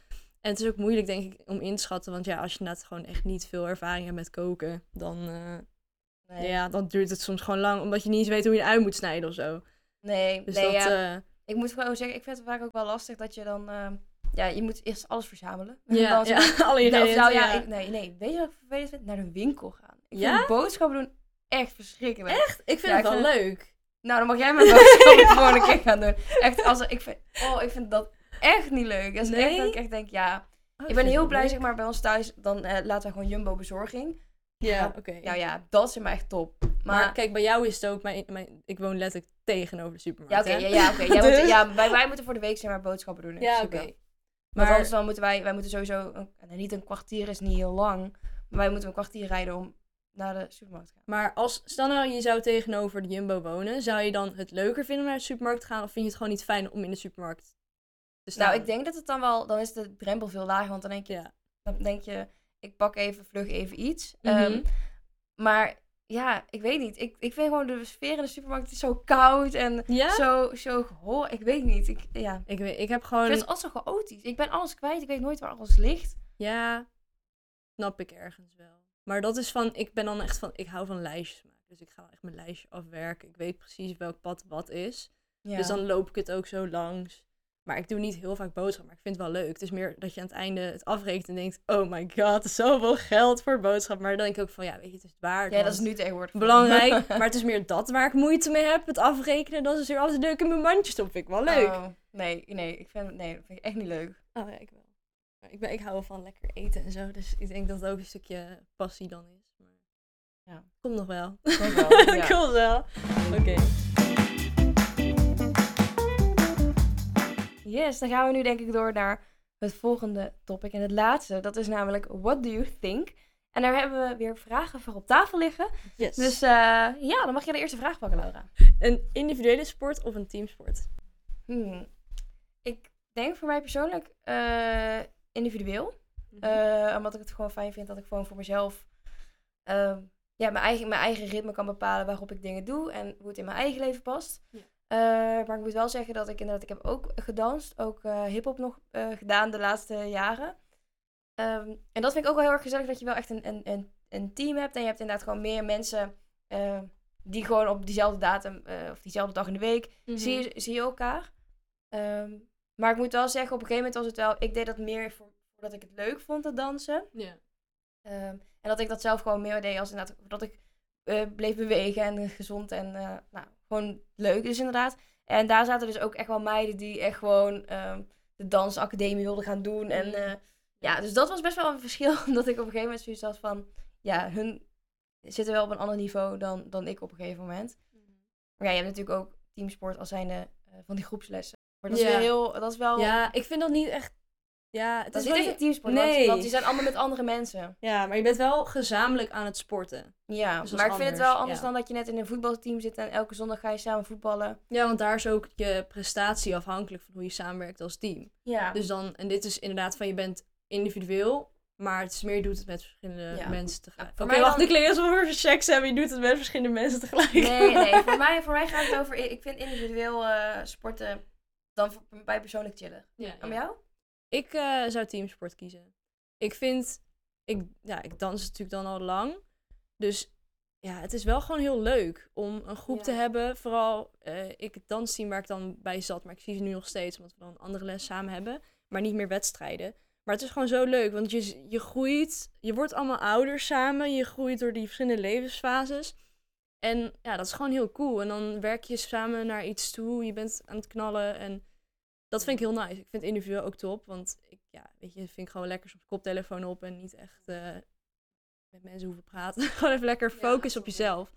En het is ook moeilijk, denk ik, om in te schatten. Want ja, als je inderdaad gewoon echt niet veel ervaring hebt met koken, dan, eh, Nee, ja, dan duurt het soms gewoon lang. Omdat je niet eens weet hoe je uit moet snijden of zo. nee, Dus nee dat... ja. eh, ik moet gewoon zeggen, ik vind het vaak ook wel lastig dat je dan... ehm, ja, je moet eerst alles verzamelen. ja, Dan ja, alle Nou, of nou ja, ja. ik, nee, nee. Weet je wat ik vervelend vind? Naar de winkel gaan. Ik Ja? vind boodschappen doen echt verschrikkelijk. Echt? Ik vind het wel vind- leuk. Nou, dan mag jij mijn boodschappen gewoon een keer gaan doen. Echt, als, ik, vind, oh, ik vind dat echt niet leuk. Dat is echt dat ik echt denk, ja... Oh, ik ben heel blij, leuk. zeg maar, bij ons thuis. Dan eh, laten we gewoon Jumbo bezorging. Ja, oké. Nou ja, dat is maar echt top. Maar, Maar, kijk, bij jou is het ook, mijn, mijn, ik woon letterlijk tegenover de ja, supermarkt. oké. ja, ja, oké. Jij moet- Dus- ja, wij, wij moeten voor de week zeg maar boodschappen doen. Ja, oké. Maar anders dan moeten wij, wij moeten sowieso, een, niet een kwartier is niet heel lang. Maar wij moeten een kwartier rijden om naar de supermarkt te gaan. maar als, stel nou je zou tegenover de Jumbo wonen, zou je dan het leuker vinden om naar de supermarkt te gaan? Of vind je het gewoon niet fijn om in de supermarkt staan? Nou, ik denk dat het dan wel, dan is de drempel veel lager. Want dan denk je, Ja. dan denk je ik pak even vlug even iets. Mhm. Ehm, maar ja, ik weet niet. Ik, ik vind gewoon de sfeer in de supermarkt is zo koud en Ja? zo, zo gehoor. Ik weet niet. Ik, ja. Ik, weet, ik heb gewoon... het altijd zo chaotisch. Ik ben alles kwijt. Ik weet nooit waar alles ligt. Ja, snap ik ergens wel. Maar dat is van, ik ben dan echt van, ik hou van lijstjes maken. Dus ik ga echt mijn lijstje afwerken. Ik weet precies welk pad wat is. Ja. Dus dan loop ik het ook zo langs. Maar ik doe niet heel vaak boodschappen, maar ik vind het wel leuk. Het is meer dat je aan het einde het afrekent en denkt... Oh my god, zoveel geld voor boodschappen. Maar dan denk ik ook van, ja, weet je, het is het waard. ja, dat is nu tegenwoordig. belangrijk. maar het is meer dat waar ik moeite mee heb, het afrekenen. Dan is weer altijd leuk in mijn mandje. Vind ik wel leuk. Oh, nee, nee, ik vind, nee, dat vind ik echt niet leuk. Oh ja, ik wel. Maar ik, ben, ik hou van lekker eten en zo. Dus ik denk dat het ook een stukje passie dan is. Maar Ja. Komt nog wel. Komt wel, ja. Komt wel. Oké. Yes, dan gaan we nu denk ik door naar het volgende topic. En het laatste, dat is namelijk What do you think? En daar hebben we weer vragen voor op tafel liggen. Yes. Dus eh, ja, dan mag je de eerste vraag pakken, Laura. Een individuele sport of een teamsport? Hmm. Ik denk voor mij persoonlijk eh, individueel. Mhm. Eh, omdat ik het gewoon fijn vind dat ik gewoon voor mezelf ehm, ja, mijn, eigen, mijn eigen ritme kan bepalen waarop ik dingen doe en hoe het in mijn eigen leven past. Ja. Eh, maar ik moet wel zeggen dat ik inderdaad, ik heb ook gedanst. Ook eh hip-hop nog eh, gedaan de laatste jaren. Ehm, en dat vind ik ook wel heel erg gezellig dat je wel echt een, een, een, een team hebt. En je hebt inderdaad gewoon meer mensen die gewoon op diezelfde datum of diezelfde dag in de week Mhm. zie, je, zie je elkaar. Ehm, maar ik moet wel zeggen, op een gegeven moment was het wel, ik deed dat meer voor, omdat ik het leuk vond te dansen. Ja. Ehm, en dat ik dat zelf gewoon meer deed als inderdaad, dat ik bleef bewegen en gezond en nou, gewoon leuk dus inderdaad. En daar zaten dus ook echt wel meiden die echt gewoon ehm, de dansacademie wilden gaan doen. En Mm. eh, ja, dus dat was best wel een verschil. Dat ik op een gegeven moment zoiets had van, ja, hun zitten wel op een ander niveau dan, dan ik op een gegeven moment. Maar ja, je hebt natuurlijk ook teamsport als zijnde eh, van die groepslessen. Maar dat is Ja. weer heel, dat is wel, ja, ik vind dat niet echt... Ja, het dat is niet echt een teamsport, Nee. want die zijn allemaal met andere mensen. Ja, maar je bent wel gezamenlijk aan het sporten. Ja, Dus maar ik vind het wel anders ja. dan dat je net in een voetbalteam zit en elke zondag ga je samen voetballen. Ja, want daar is ook je prestatie afhankelijk van hoe je samenwerkt als team. Ja, Dus dan, en dit is inderdaad van je bent individueel, maar het is meer je doet het met verschillende Ja. mensen tegelijk. Ja, Oké, wacht, dan- ik alsof we seks hebben. Je doet het met verschillende mensen tegelijk. nee, nee, voor mij, voor mij gaat het over, ik vind individueel eh, sporten dan voor mij persoonlijk chiller. Ja, bij jou? Ik eh, zou teamsport kiezen. Ik vind, ik, ja, ik dans natuurlijk dan al lang. Dus ja, het is wel gewoon heel leuk om een groep Ja. te hebben. Vooral eh, ik het dansteam waar ik dan bij zat, maar ik zie ze nu nog steeds, omdat we dan een andere les samen hebben. Maar niet meer wedstrijden. Maar het is gewoon zo leuk, want je, je groeit, je wordt allemaal ouder samen. Je groeit door die verschillende levensfases. En ja, dat is gewoon heel cool. En dan werk je samen naar iets toe. Je bent aan het knallen en dat vind ik heel nice. Ik vind individueel ook top, want ik, ja, weet je, vind ik gewoon lekker soms koptelefoon op en niet echt eh, met mensen hoeven praten. gewoon even lekker Ja, focus op jezelf.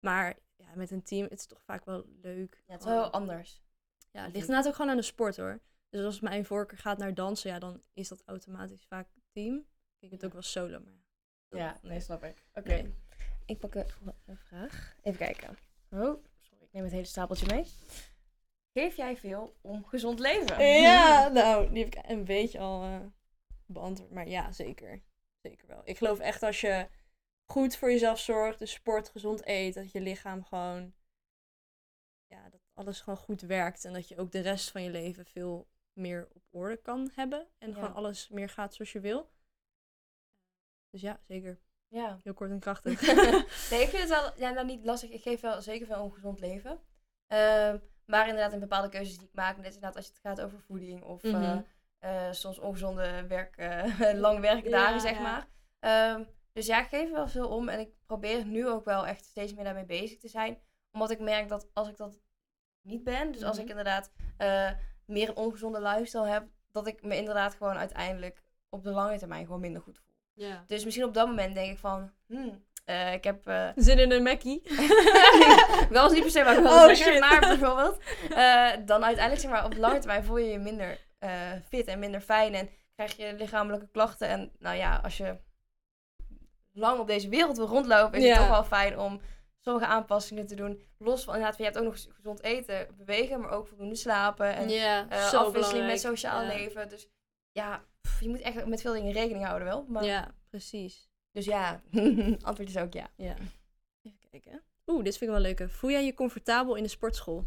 Maar ja, met een team, het is toch vaak wel leuk. Ja, het is wel heel anders. Ja, het ligt inderdaad ook gewoon aan de sport hoor. Dus als mijn voorkeur gaat naar dansen, ja, dan is dat automatisch vaak team. Ik het ook wel solo, maar Ja, nee, snap ik. Oké. Nee. Ik pak een, een vraag. Even kijken. Oh, sorry, ik neem het hele stapeltje mee. Geef jij veel om gezond leven? Ja, nou, die heb ik een beetje al eh, beantwoord. Maar ja, zeker. Zeker wel. Ik geloof echt als je goed voor jezelf zorgt, dus sport, gezond eet, dat je lichaam gewoon, ja, dat alles gewoon goed werkt. En dat je ook de rest van je leven veel meer op orde kan hebben. En Ja. gewoon alles meer gaat zoals je wil. Dus ja, zeker. Ja. Heel kort en krachtig. nee, ik vind het wel ja, nou, niet lastig. Ik geef wel zeker veel om gezond leven. Ehm, maar inderdaad, in bepaalde keuzes die ik maak, net inderdaad als het gaat over voeding of eh, Mhm. eh, soms ongezonde werk, eh lang werkdagen, Ja, zeg ja. maar. Ehm, dus ja, ik geef er wel veel om en ik probeer nu ook wel echt steeds meer daarmee bezig te zijn. Omdat ik merk dat als ik dat niet ben, dus als Mhm. ik inderdaad eh, meer een ongezonde lifestyle heb, dat ik me inderdaad gewoon uiteindelijk op de lange termijn gewoon minder goed voel. ja. Dus misschien op dat moment denk ik van, hmm, eh, ik heb... eh, Zin in een Mackie. ik was niet per se wat ik wilde Oh, zeggen, maar bijvoorbeeld, eh, dan uiteindelijk zeg maar op lange termijn voel je je minder fit en minder fijn en krijg je lichamelijke klachten. En nou ja, als je lang op deze wereld wil rondlopen, is Ja. het toch wel fijn om sommige aanpassingen te doen. Los van, inderdaad, je hebt ook nog gezond eten, bewegen, maar ook voldoende slapen en ja, zo afwisseling belangrijk. met sociaal leven. Dus ja, pff, je moet echt met veel dingen rekening houden wel. Maar, Ja, precies. Dus ja, antwoord is ook ja. Ja. Even kijken. Oeh, dit vind ik wel leuk. Voel jij je comfortabel in de sportschool?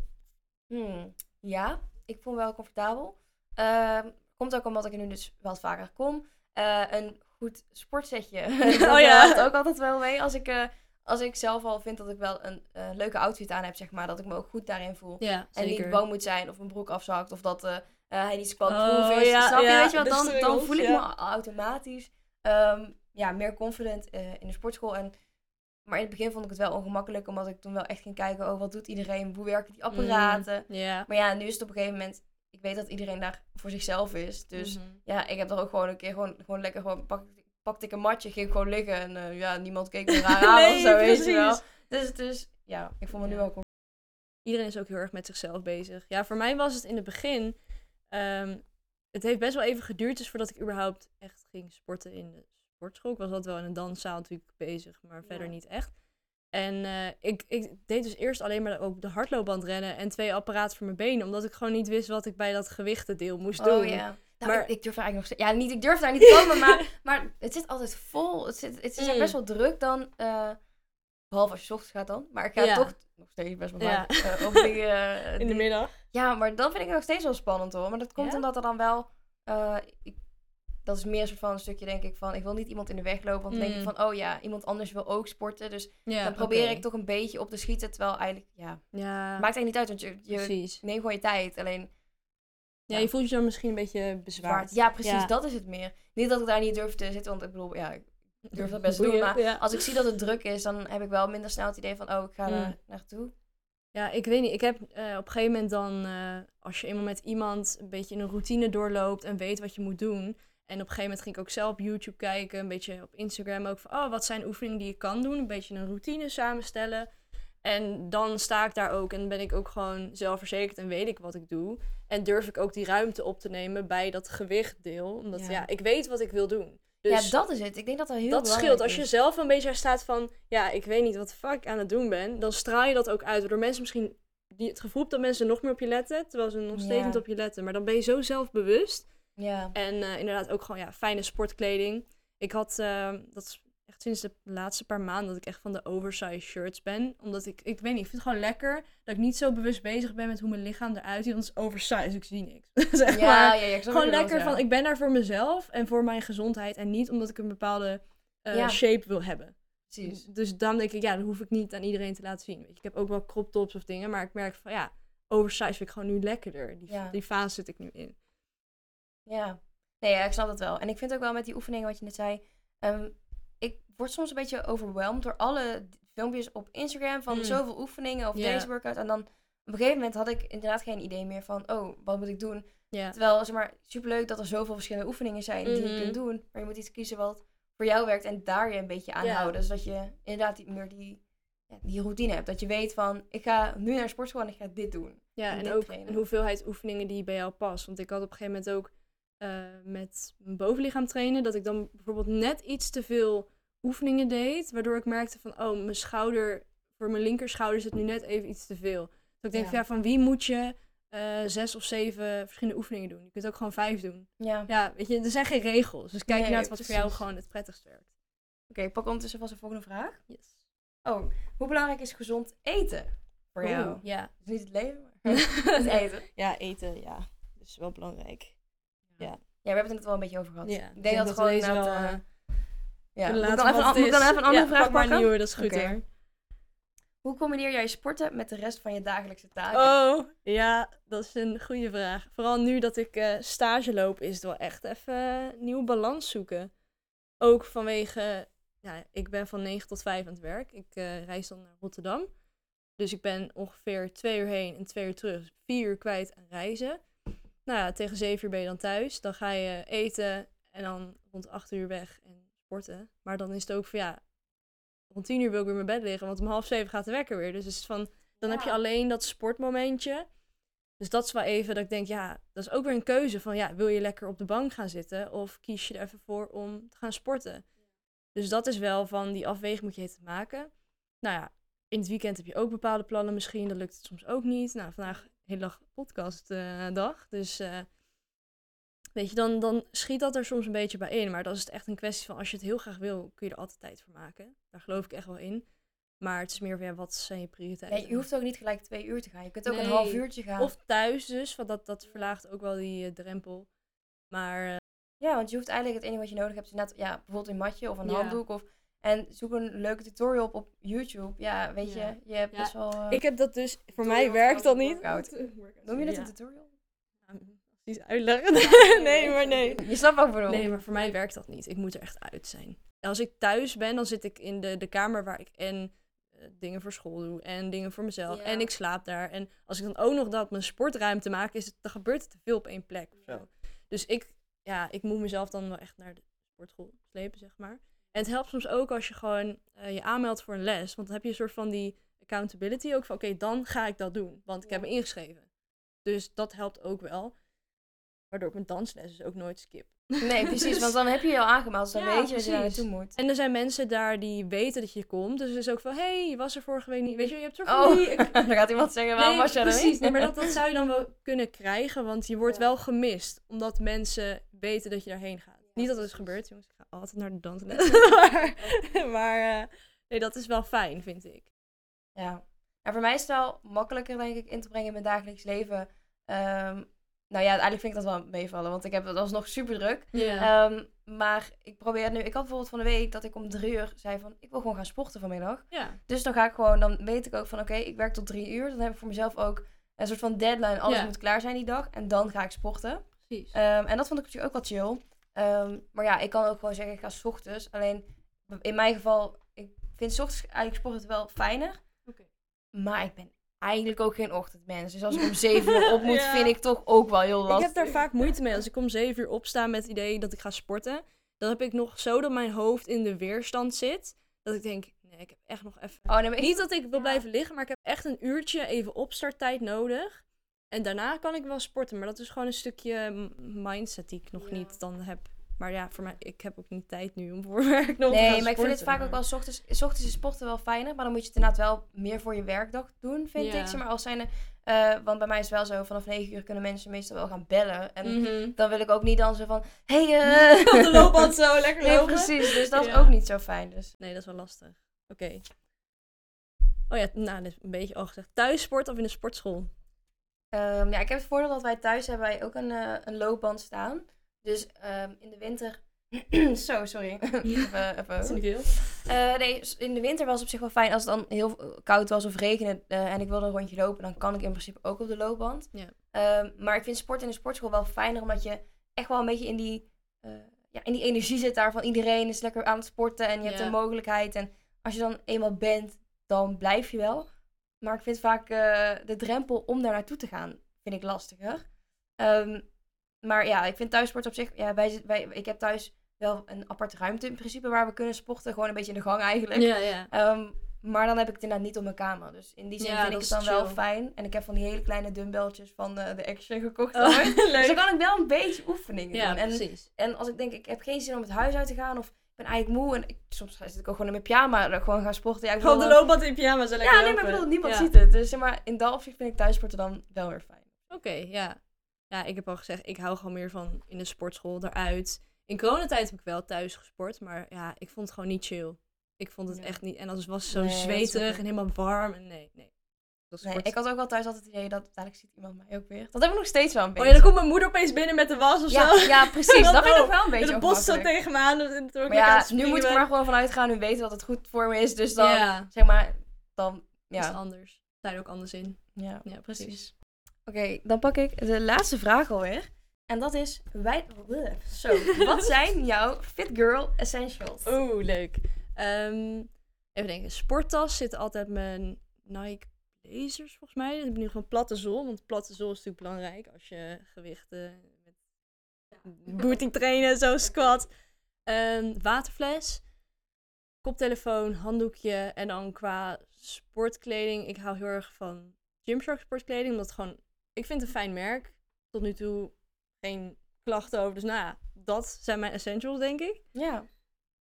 Hmm, ja, ik voel me wel comfortabel. Ehm, komt ook omdat ik er nu dus wel wat vaker kom. Eh, een goed sportsetje. dat Oh ja. helpt ook altijd wel mee. Als ik, eh, als ik zelf al vind dat ik wel een eh, leuke outfit aan heb, zeg maar. Dat ik me ook goed daarin voel. Ja, En niet bang moet zijn of mijn broek afzakt. Of dat hij niet squatproof Oh, is. ja, Snap je? Weet je wat? Dan, dan voel ik me automatisch ehm, ja, meer confident eh, in de sportschool. En, maar in het begin vond ik het wel ongemakkelijk. Omdat ik toen wel echt ging kijken. Oh, wat doet iedereen? Hoe werken die apparaten? Mm. Maar ja, nu is het op een gegeven moment. Ik weet dat iedereen daar voor zichzelf is. Dus Mhm. ja, ik heb er ook gewoon een keer gewoon, gewoon lekker gewoon pak, pakte ik een matje, ging gewoon liggen en eh, ja, niemand keek me raar aan Nee, of zo, weet je wel. Dus, dus ja, ik voel me nu Ja. com- Iedereen is ook heel erg met zichzelf bezig. Ja, voor mij was het in het begin... ehm, het heeft best wel even geduurd dus voordat ik überhaupt echt ging sporten in de sportschool. Ik was altijd wel in een danszaal natuurlijk bezig, maar verder niet echt. En eh, ik, ik deed dus eerst alleen maar op de hardloopband rennen en twee apparaten voor mijn benen. Omdat ik gewoon niet wist wat ik bij dat gewichtendeel moest doen. Oh ja. Nou, Maar- ik, ik durf eigenlijk nog. Ja, niet, ik durf daar niet te komen, maar, maar het zit altijd vol. Het, zit, het is Mm. best wel druk dan... eh, Behalve als je ochtends gaat dan. Maar ik ga Ja. toch nog steeds best wel Ja. vaak eh, eh, In de die- middag. Ja, maar dan vind ik het nog steeds wel spannend hoor. Maar dat komt Ja? omdat er dan wel... ik, dat is meer soort van een stukje denk ik van... Ik wil niet iemand in de weg lopen. Want dan denk ik Mm. van... Oh ja, iemand anders wil ook sporten. Dus Ja, dan probeer ik toch een beetje op te schieten. Terwijl eigenlijk... Ja, Ja, maakt eigenlijk niet uit. Want je, je precies. neemt gewoon je tijd. Alleen... Ja, je voelt je dan misschien een beetje bezwaard. Zwaard. Ja, precies. Dat is het meer. Niet dat ik daar niet durf te zitten. Want ik bedoel, ja, ik durf dat best te doen. Maar als ik zie dat het druk is... Dan heb ik wel minder snel het idee van... Oh, ik ga Mm. er naartoe. Ja, ik weet niet. Ik heb eh, op een gegeven moment dan, eh, als je eenmaal met iemand een beetje in een routine doorloopt en weet wat je moet doen. En op een gegeven moment ging ik ook zelf op YouTube kijken, een beetje op Instagram ook van, oh, wat zijn oefeningen die je kan doen? Een beetje een routine samenstellen. En dan sta ik daar ook en ben ik ook gewoon zelfverzekerd en weet ik wat ik doe. En durf ik ook die ruimte op te nemen bij dat gewichtdeel. Omdat Ja. ja, ik weet wat ik wil doen. Dus ja, dat is het. Ik denk dat dat heel dat scheelt. Als je is. zelf een beetje staat van, ja, ik weet niet wat de fuck ik aan het doen ben, dan straal je dat ook uit. Waardoor mensen misschien die, het gevoel dat mensen nog meer op je letten, terwijl ze nog steeds Ja. niet op je letten. Maar dan ben je zo zelfbewust. Ja. En eh, inderdaad ook gewoon, ja, fijne sportkleding. Ik had, eh, dat is echt sinds de laatste paar maanden, dat ik echt van de oversize shirts ben. Omdat ik, ik weet niet, ik vind het gewoon lekker dat ik niet zo bewust bezig ben met hoe mijn lichaam eruit ziet. Want het is oversize, ik zie niks. zeg Ja, maar. ja, ja, ik Gewoon lekker van, ik ben daar voor mezelf en voor mijn gezondheid. En niet omdat ik een bepaalde eh, Ja. shape wil hebben. Precies. Dus daarom denk ik, ja, dat hoef ik niet aan iedereen te laten zien. Weet je, ik heb ook wel crop tops of dingen, maar ik merk van, ja, oversize vind ik gewoon nu lekkerder. Die, die fase zit ik nu in. Ja. Nee, ja, ik snap dat wel. En ik vind ook wel met die oefeningen wat je net zei. ehm, ik word soms een beetje overweldigd door alle filmpjes op Instagram van Mm. zoveel oefeningen of deze workout. En dan op een gegeven moment had ik inderdaad geen idee meer van, oh, wat moet ik doen? Terwijl, zeg maar, superleuk dat er zoveel verschillende oefeningen zijn die je Mhm. kunt doen. Maar je moet iets kiezen wat voor jou werkt en daar je een beetje aan houden. Zodat je inderdaad niet meer die, ja, die routine hebt. Dat je weet van, ik ga nu naar de sportschool en ik ga dit doen. ja en en ook een hoeveelheid oefeningen die bij jou past. Want ik had op een gegeven moment ook eh, met mijn bovenlichaam trainen, dat ik dan bijvoorbeeld net iets te veel oefeningen deed, waardoor ik merkte van, oh, mijn schouder, voor mijn linkerschouder zit nu net even iets te veel. Dus ik denk Ja. van, ja, van wie moet je eh, zes of zeven verschillende oefeningen doen? Je kunt ook gewoon vijf doen. Ja. Ja, weet je, er zijn geen regels. Dus kijk Nee, naar wat voor jou gewoon het prettigst werkt. Oké, ik pak ondertussen vast de volgende vraag. Yes. Oh, hoe belangrijk is gezond eten voor jou? Ja. Dus niet het leven, maar het eten. ja, eten, ja. Dat is wel belangrijk. Ja, we hebben het er net wel een beetje over gehad. Ja, ik denk dat het gewoon deze inderdaad, wel, eh, eh, ja. Moet ik, dan even, moet ik dan even een andere Ja, vraag pak maar pakken? nieuwe, dat is goed hoor. Hoe combineer jij sporten met de rest van je dagelijkse taken? Oh, ja, dat is een goede vraag. Vooral nu dat ik eh, stage loop, is het wel echt even een nieuwe balans zoeken. Ook vanwege, ja, ik ben van 9 tot 5 aan het werk. Ik eh, reis dan naar Rotterdam. Dus ik ben ongeveer twee uur heen en twee uur terug. Dus vier uur kwijt aan reizen. Nou ja, tegen zeven uur ben je dan thuis. Dan ga je eten en dan rond acht uur weg en sporten. Maar dan is het ook van ja, rond tien uur wil ik weer in mijn bed liggen. Want om half zeven gaat de wekker weer. Dus het is van, dan heb je alleen dat sportmomentje. Dus dat is wel even dat ik denk, ja, dat is ook weer een keuze van, ja, wil je lekker op de bank gaan zitten of kies je er even voor om te gaan sporten? Dus dat is wel van, die afweging moet je het maken. Nou ja, in het weekend heb je ook bepaalde plannen misschien, dan lukt het soms ook niet. Nou, vandaag hele dag podcastdag, dag, dus eh, weet je, dan, dan schiet dat er soms een beetje bij in. Maar dan is het echt een kwestie van, als je het heel graag wil, kun je er altijd tijd voor maken. Daar geloof ik echt wel in. Maar het is meer van, ja, wat zijn je prioriteiten? Nee, je hoeft ook niet gelijk twee uur te gaan. Je kunt ook een half uurtje gaan. Of thuis dus, want dat, dat verlaagt ook wel die eh, drempel. Maar eh, Ja, want je hoeft eigenlijk het enige wat je nodig hebt, is net, ja, bijvoorbeeld een matje of een Ja. handdoek. Of, en zoek een leuke tutorial op op YouTube. Ja, weet Ja. je, je hebt Ja, best wel... eh, ik heb dat dus, voor mij werkt dat niet. workout. Noem je dat Ja. een tutorial? Precies uitleggen. nee, maar nee. Je snapt ik bedoel. Nee, maar voor mij werkt dat niet. Ik moet er echt uit zijn. Als ik thuis ben, dan zit ik in de, de kamer waar ik en eh, dingen voor school doe en dingen voor mezelf. Ja. En ik slaap daar. En als ik dan ook nog dat mijn sportruimte maak, is het, dan gebeurt het te veel op één plek of zo. Dus ik, ja, ik moet mezelf dan wel echt naar de sportschool slepen, zeg maar. En het helpt soms ook als je gewoon eh, je aanmeldt voor een les. Want dan heb je een soort van die accountability ook van, oké, dan ga ik dat doen. Want ik heb me ingeschreven. Dus dat helpt ook wel. Waardoor ik mijn dansles dus ook nooit skip. Nee, precies, want dan heb je je al aangemeld, dus dan Ja, weet je dat je daar precies. naartoe moet. En er zijn mensen daar die weten dat je komt. Dus het is ook van, hé, hey, je was er vorige week niet. Weet je, je hebt van Oh, die... dan gaat iemand zeggen, waarom was jij er precies. niet? Nee, maar dat, dat zou je dan wel kunnen krijgen, want je wordt Ja. wel gemist. Omdat mensen weten dat je daarheen gaat. Niet dat het is gebeurd, jongens. Ik ga altijd naar de dansles. maar maar eh, Nee, dat is wel fijn, vind ik. Ja. Nou, voor mij is het wel makkelijker, denk ik, in te brengen in mijn dagelijks leven. Ehm, nou ja, eigenlijk vind ik dat wel meevallen, want ik heb het alsnog super druk. Ehm, maar ik probeer nu, ik had bijvoorbeeld van de week dat ik om drie uur zei van, ik wil gewoon gaan sporten vanmiddag. ja. Dus dan ga ik gewoon, dan weet ik ook van, oké, ik werk tot drie uur. Dan heb ik voor mezelf ook een soort van deadline, alles moet klaar zijn die dag. En dan ga ik sporten. Precies. Ehm, en dat vond ik natuurlijk ook wel chill. Ehm, maar ja, ik kan ook gewoon zeggen, ik ga 's ochtends. Alleen, in mijn geval, ik vind 's ochtends eigenlijk sporten wel fijner. Oké. Maar ik ben eigenlijk ook geen ochtendmens. Dus als ik om 7 uur op moet, Ja. vind ik toch ook wel heel Ik lastig. heb daar vaak moeite mee. Als ik om zeven uur opsta met het idee dat ik ga sporten, dan heb ik nog zo dat mijn hoofd in de weerstand zit. Dat ik denk, nee, ik heb echt nog even... Oh, nee, maar ik- Niet dat ik wil blijven liggen, maar ik heb echt een uurtje even opstarttijd nodig. En daarna kan ik wel sporten. Maar dat is gewoon een stukje mindset die ik nog Ja. niet dan heb. Maar ja, voor mij, ik heb ook niet tijd nu om voor werk nog te Nee, maar ik vind het vaak ook wel 's ochtends, 's ochtends is sporten wel fijner. Maar dan moet je het inderdaad wel meer voor je werkdag doen, vind Ja. ik. Zeg maar, als zijnde, eh, want bij mij is het wel zo, vanaf 9 uur kunnen mensen meestal wel gaan bellen. En Mhm. dan wil ik ook niet dan zo van, hey, eh. Op de loopband zo, lekker Nee, lopen. precies. Dus dat is ook niet zo fijn. Dus. Nee, dat is wel lastig. Oké. Oh ja, nou, dit is een beetje al gezegd. Thuis sporten of in de sportschool? Ehm, ja, ik heb het voordeel dat wij thuis hebben wij ook een, eh, een loopband staan. Dus ehm, in de winter... Zo, sorry. even, even. Eh, nee, in de winter was het op zich wel fijn als het dan heel koud was of regende eh, en ik wilde een rondje lopen, dan kan ik in principe ook op de loopband. Ja. Ehm, maar ik vind sport in de sportschool wel fijner, omdat je echt wel een beetje in die, ja, in die energie zit daar van iedereen is lekker aan het sporten en je hebt een mogelijkheid. En als je dan eenmaal bent, dan blijf je wel. Maar ik vind vaak eh, de drempel om daar naartoe te gaan, vind ik lastiger. Ehm, maar ja, ik vind thuissport op zich, ja, wij, ik heb thuis wel een aparte ruimte in principe waar we kunnen sporten. Gewoon een beetje in de gang eigenlijk. Ja, ja. Ehm, maar dan heb ik het inderdaad niet op mijn kamer. Dus in die zin Ja, vind ik het dan wel fijn. En ik heb van die hele kleine dumbbelltjes van eh, de Action gekocht. Oh. Dus leuk. dan kan ik wel een beetje oefeningen doen. En, precies. en als ik denk, ik heb geen zin om het huis uit te gaan. Of ben eigenlijk moe. En ik, soms zit ik ook gewoon in mijn pyjama. en gewoon gaan sporten. Ja, ik Gewoon de loopband in pyjama, lekker Ja, nee, maar ik lopen. bedoel, niemand Ja. ziet het. Dus zeg maar, in dat opzicht vind ik thuissporten dan wel weer fijn. Oké, ja. Ja, ik heb al gezegd, ik hou gewoon meer van in de sportschool eruit. In coronatijd heb ik wel thuis gesport, maar ja, ik vond het gewoon niet chill. Ik vond het Ja. echt niet. En als was het zo Nee, zweterig en helemaal warm. En nee, nee. Dat Nee, ik had ook wel thuis altijd het idee dat uiteindelijk ziet iemand mij ook weer. Dat heb ik nog steeds wel een Oh beetje. ja, dan komt mijn moeder opeens binnen met de was of ja, zo. ja, precies. Dat Dat vind ik nog wel een En beetje de bos zo tegen me aan. En ja, nu moet ik er maar gewoon vanuit gaan. Nu weten dat het goed voor me is. Dus dan, Ja, zeg maar, dan, ja. is anders. Er ook anders in. Ja, Ja, precies. Oké, dan pak ik de laatste vraag alweer. En dat is, wij, zo, wat zijn jouw Fit Girl Essentials? Oeh, leuk. Ehm, even denken. Sporttas zit altijd mijn Nike Blazers, volgens mij. Ik heb nu gewoon platte zool. Want platte zool is natuurlijk belangrijk als je gewichten met booty trainen, zo squat. Ehm, waterfles, koptelefoon, handdoekje. En dan qua sportkleding. Ik hou heel erg van Gymshark sportkleding. Omdat het gewoon, ik vind het een fijn merk. Tot nu toe geen klachten over. Dus nou ja, dat zijn mijn essentials, denk ik. Ja.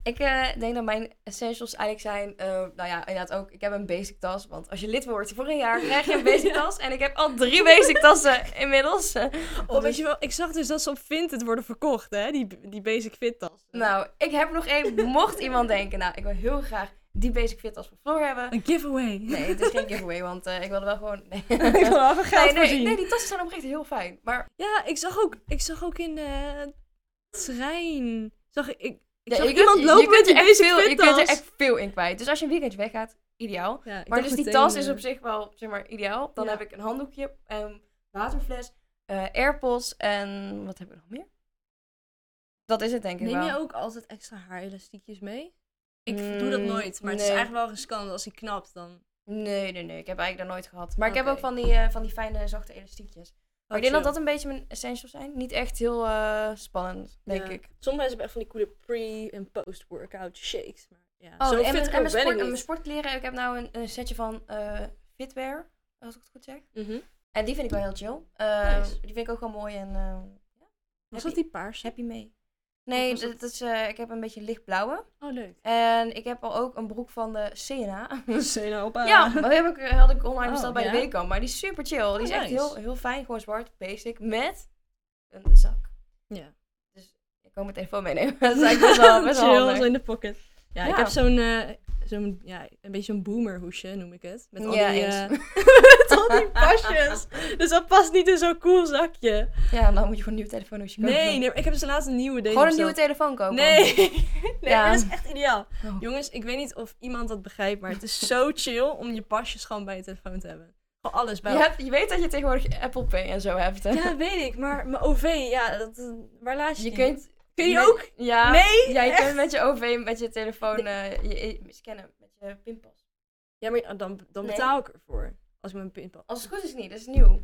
Ik eh, denk dat mijn essentials eigenlijk zijn, eh, nou ja, inderdaad ook, ik heb een basic tas. Want als je lid wordt voor een jaar, krijg je een basic tas. En ik heb al drie basic tassen inmiddels. Oh, Dus- weet je wel, ik zag dus dat ze op Vinted worden verkocht, hè? Die, die basic fit tas. Nou, ik heb nog één, mocht iemand denken, nou, ik wil heel graag die basic fit tas voor Floor hebben. Een giveaway. Nee, het is geen giveaway, want eh, ik wilde wel gewoon... Nee. ik wil wel even geld nee, nee, voorzien. nee, die tassen zijn oprecht heel fijn. Maar Ja, ik zag ook, ik zag ook in de trein, zag ik, ik, ik ja, je iemand kunt- lopen je kunt die er echt veel, fit Je kunt er echt veel in kwijt. Dus als je een weekendje weggaat, ideaal. Ja, Maar dus die tas is eh, op zich wel, zeg maar, ideaal. Dan Ja. heb ik een handdoekje, een waterfles, eh AirPods en wat heb ik nog meer? Dat is het denk ik Neem wel. je ook altijd extra haarelastiekjes mee? Ik doe dat Mm, nooit, maar het is eigenlijk wel riskant. Als hij knapt, dan... Nee, nee, nee. Ik heb eigenlijk dat nooit gehad. Maar ik heb ook van die, eh, van die fijne, zachte elastiekjes. Maar ik denk dat dat een beetje mijn essentials zijn. Niet echt heel eh, spannend, denk Ja. ik. Sommige mensen hebben echt van die coole pre- en post-workout shakes. Maar ja, Oh, zo en, fit en, mijn sport, en mijn sportkleren. Ik heb nou een, een setje van eh, Fitwear, als ik het goed zeg. Mhm. En die vind ik wel heel chill. Nice. Die vind ik ook wel mooi en eh, Was dat die paars? happy mee. Nee, dat, is, eh, ik heb een beetje lichtblauwe. Oh, leuk. En ik heb al ook een broek van de CNA. Zena op ja, maar die heb ik, had ik online Oh, besteld bij ja? de Weekamp. Maar die is super chill. Die is echt nice. heel, heel fijn. Gewoon zwart, basic. Met een zak. Ja. Ik kan mijn telefoon meenemen. dat is eigenlijk best wel, best wel handig. in de pocket. Ja, ik heb zo'n... eh, zo'n, ja, een beetje zo'n boomerhoesje noem ik het. Met al Ja, die, eh, met al die pasjes. Dus dat past niet in zo'n cool zakje. Ja, dan moet je gewoon een nieuwe telefoon hoesje kopen. Nee, nee, ik heb dus laatst een nieuwe Gewoon een nieuwe telefoon kopen. Nee, nee Ja. dat is echt ideaal. Oh. Jongens, ik weet niet of iemand dat begrijpt, maar het is zo chill om je pasjes gewoon bij je telefoon te hebben. Gewoon alles bij Je, hebt, je weet dat je tegenwoordig Apple Pay en zo hebt. Hè? Ja, weet ik, maar mijn OV, ja, dat, eh, waar laat je je kunt... Kun je met- ook? Ja. Nee, Ja, je echt? kunt met je OV, met je telefoon eh, je, scannen. Met je pinpas. Ja, maar dan, dan Nee. betaal ik ervoor. Als ik mijn pinpas. Als het goed is niet, dat is nieuw.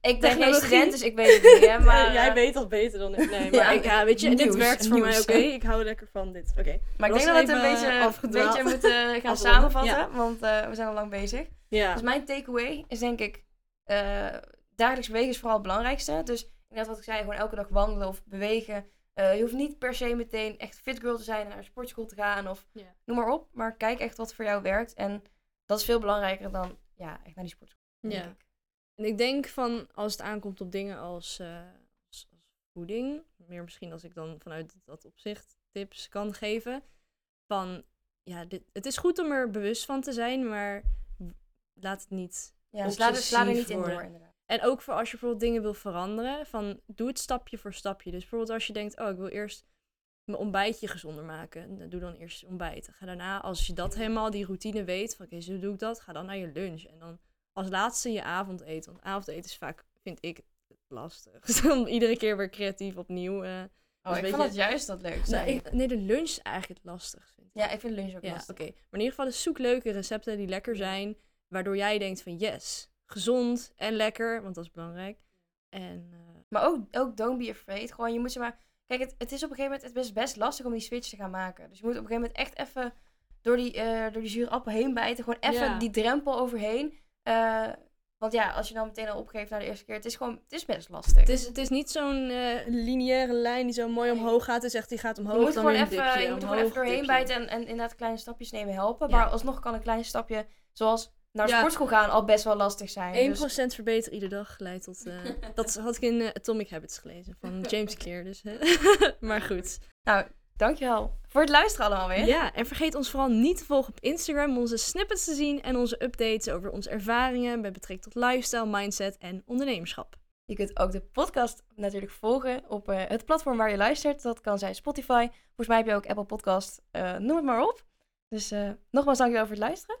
Ik ben geen student, dus ik weet het niet. Hè, maar, Jij eh, weet dat beter dan ik. Nee, maar Ja, ik, ja, weet je, dit werkt voor mij oké. Ik hou lekker van dit. Oké. Maar ik denk dat we het een beetje, een beetje moeten gaan samenvatten. Ja. Want eh, we zijn al lang bezig. Ja. Dus mijn takeaway is denk ik... eh, dagelijks bewegen is vooral het belangrijkste. Dus inderdaad wat ik zei, gewoon elke dag wandelen of bewegen. Eh, je hoeft niet per se meteen echt fit girl te zijn en naar een sportschool te gaan. Of noem maar op. Maar kijk echt wat voor jou werkt. En dat is veel belangrijker dan ja, echt naar die sportschool. Ja. ik. En ik denk van als het aankomt op dingen als, eh, als, als voeding, meer misschien als ik dan vanuit dat opzicht tips kan geven. Van ja, dit, het is goed om er bewust van te zijn, maar laat het niet. Ja, sla, er- sla er niet in door inderdaad. En ook voor als je bijvoorbeeld dingen wil veranderen, van doe het stapje voor stapje. Dus bijvoorbeeld als je denkt, oh ik wil eerst mijn ontbijtje gezonder maken, dan doe dan eerst ontbijt. Ga daarna, als je dat helemaal die routine weet, van oké, zo doe ik dat, ga dan naar je lunch. En dan als laatste je avondeten. Want avondeten is vaak, vind ik, lastig. Dus dan iedere keer weer creatief opnieuw. eh. Oh, ik vond je- het juist dat leuk Nou, zijn. ik- nee, de lunch is eigenlijk het lastig. Vind ik. Ja, ik vind lunch ook Ja, lastig. oké. Maar in ieder geval, dus zoek leuke recepten die lekker zijn. Waardoor jij denkt van yes, gezond en lekker, want dat is belangrijk. En eh, Maar ook, ook don't be afraid. Gewoon, je moet ze maar... Kijk, het, het is op een gegeven moment het is best lastig om die switch te gaan maken. Dus je moet op een gegeven moment echt even door die, eh, door die zure appel heen bijten. Gewoon even Ja. die drempel overheen. Eh, want ja, als je dan meteen al opgeeft na de eerste keer, het is gewoon, het is best lastig. het, is, het is niet zo'n lineaire lijn die zo mooi omhoog gaat. Het is echt, die gaat omhoog, je moet dan gewoon even, dipje, je moet gewoon even doorheen dipje. bijten en, en inderdaad kleine stapjes nemen helpen. Ja. Maar alsnog kan een klein stapje, zoals naar Ja. sportschool gaan, al best wel lastig zijn. 1% Dus, verbeteren iedere dag leidt tot... eh, dat had ik in eh, Atomic Habits gelezen van James Clear. Dus, hè. maar goed. nou, dankjewel voor het luisteren allemaal weer. Ja, en vergeet ons vooral niet te volgen op Instagram om onze snippets te zien en onze updates over onze ervaringen met betrekking tot lifestyle, mindset en ondernemerschap. Je kunt ook de podcast natuurlijk volgen op eh, het platform waar je luistert. Dat kan zijn Spotify. Volgens mij heb je ook Apple Podcast. Noem het maar op. Dus nogmaals dankjewel voor het luisteren.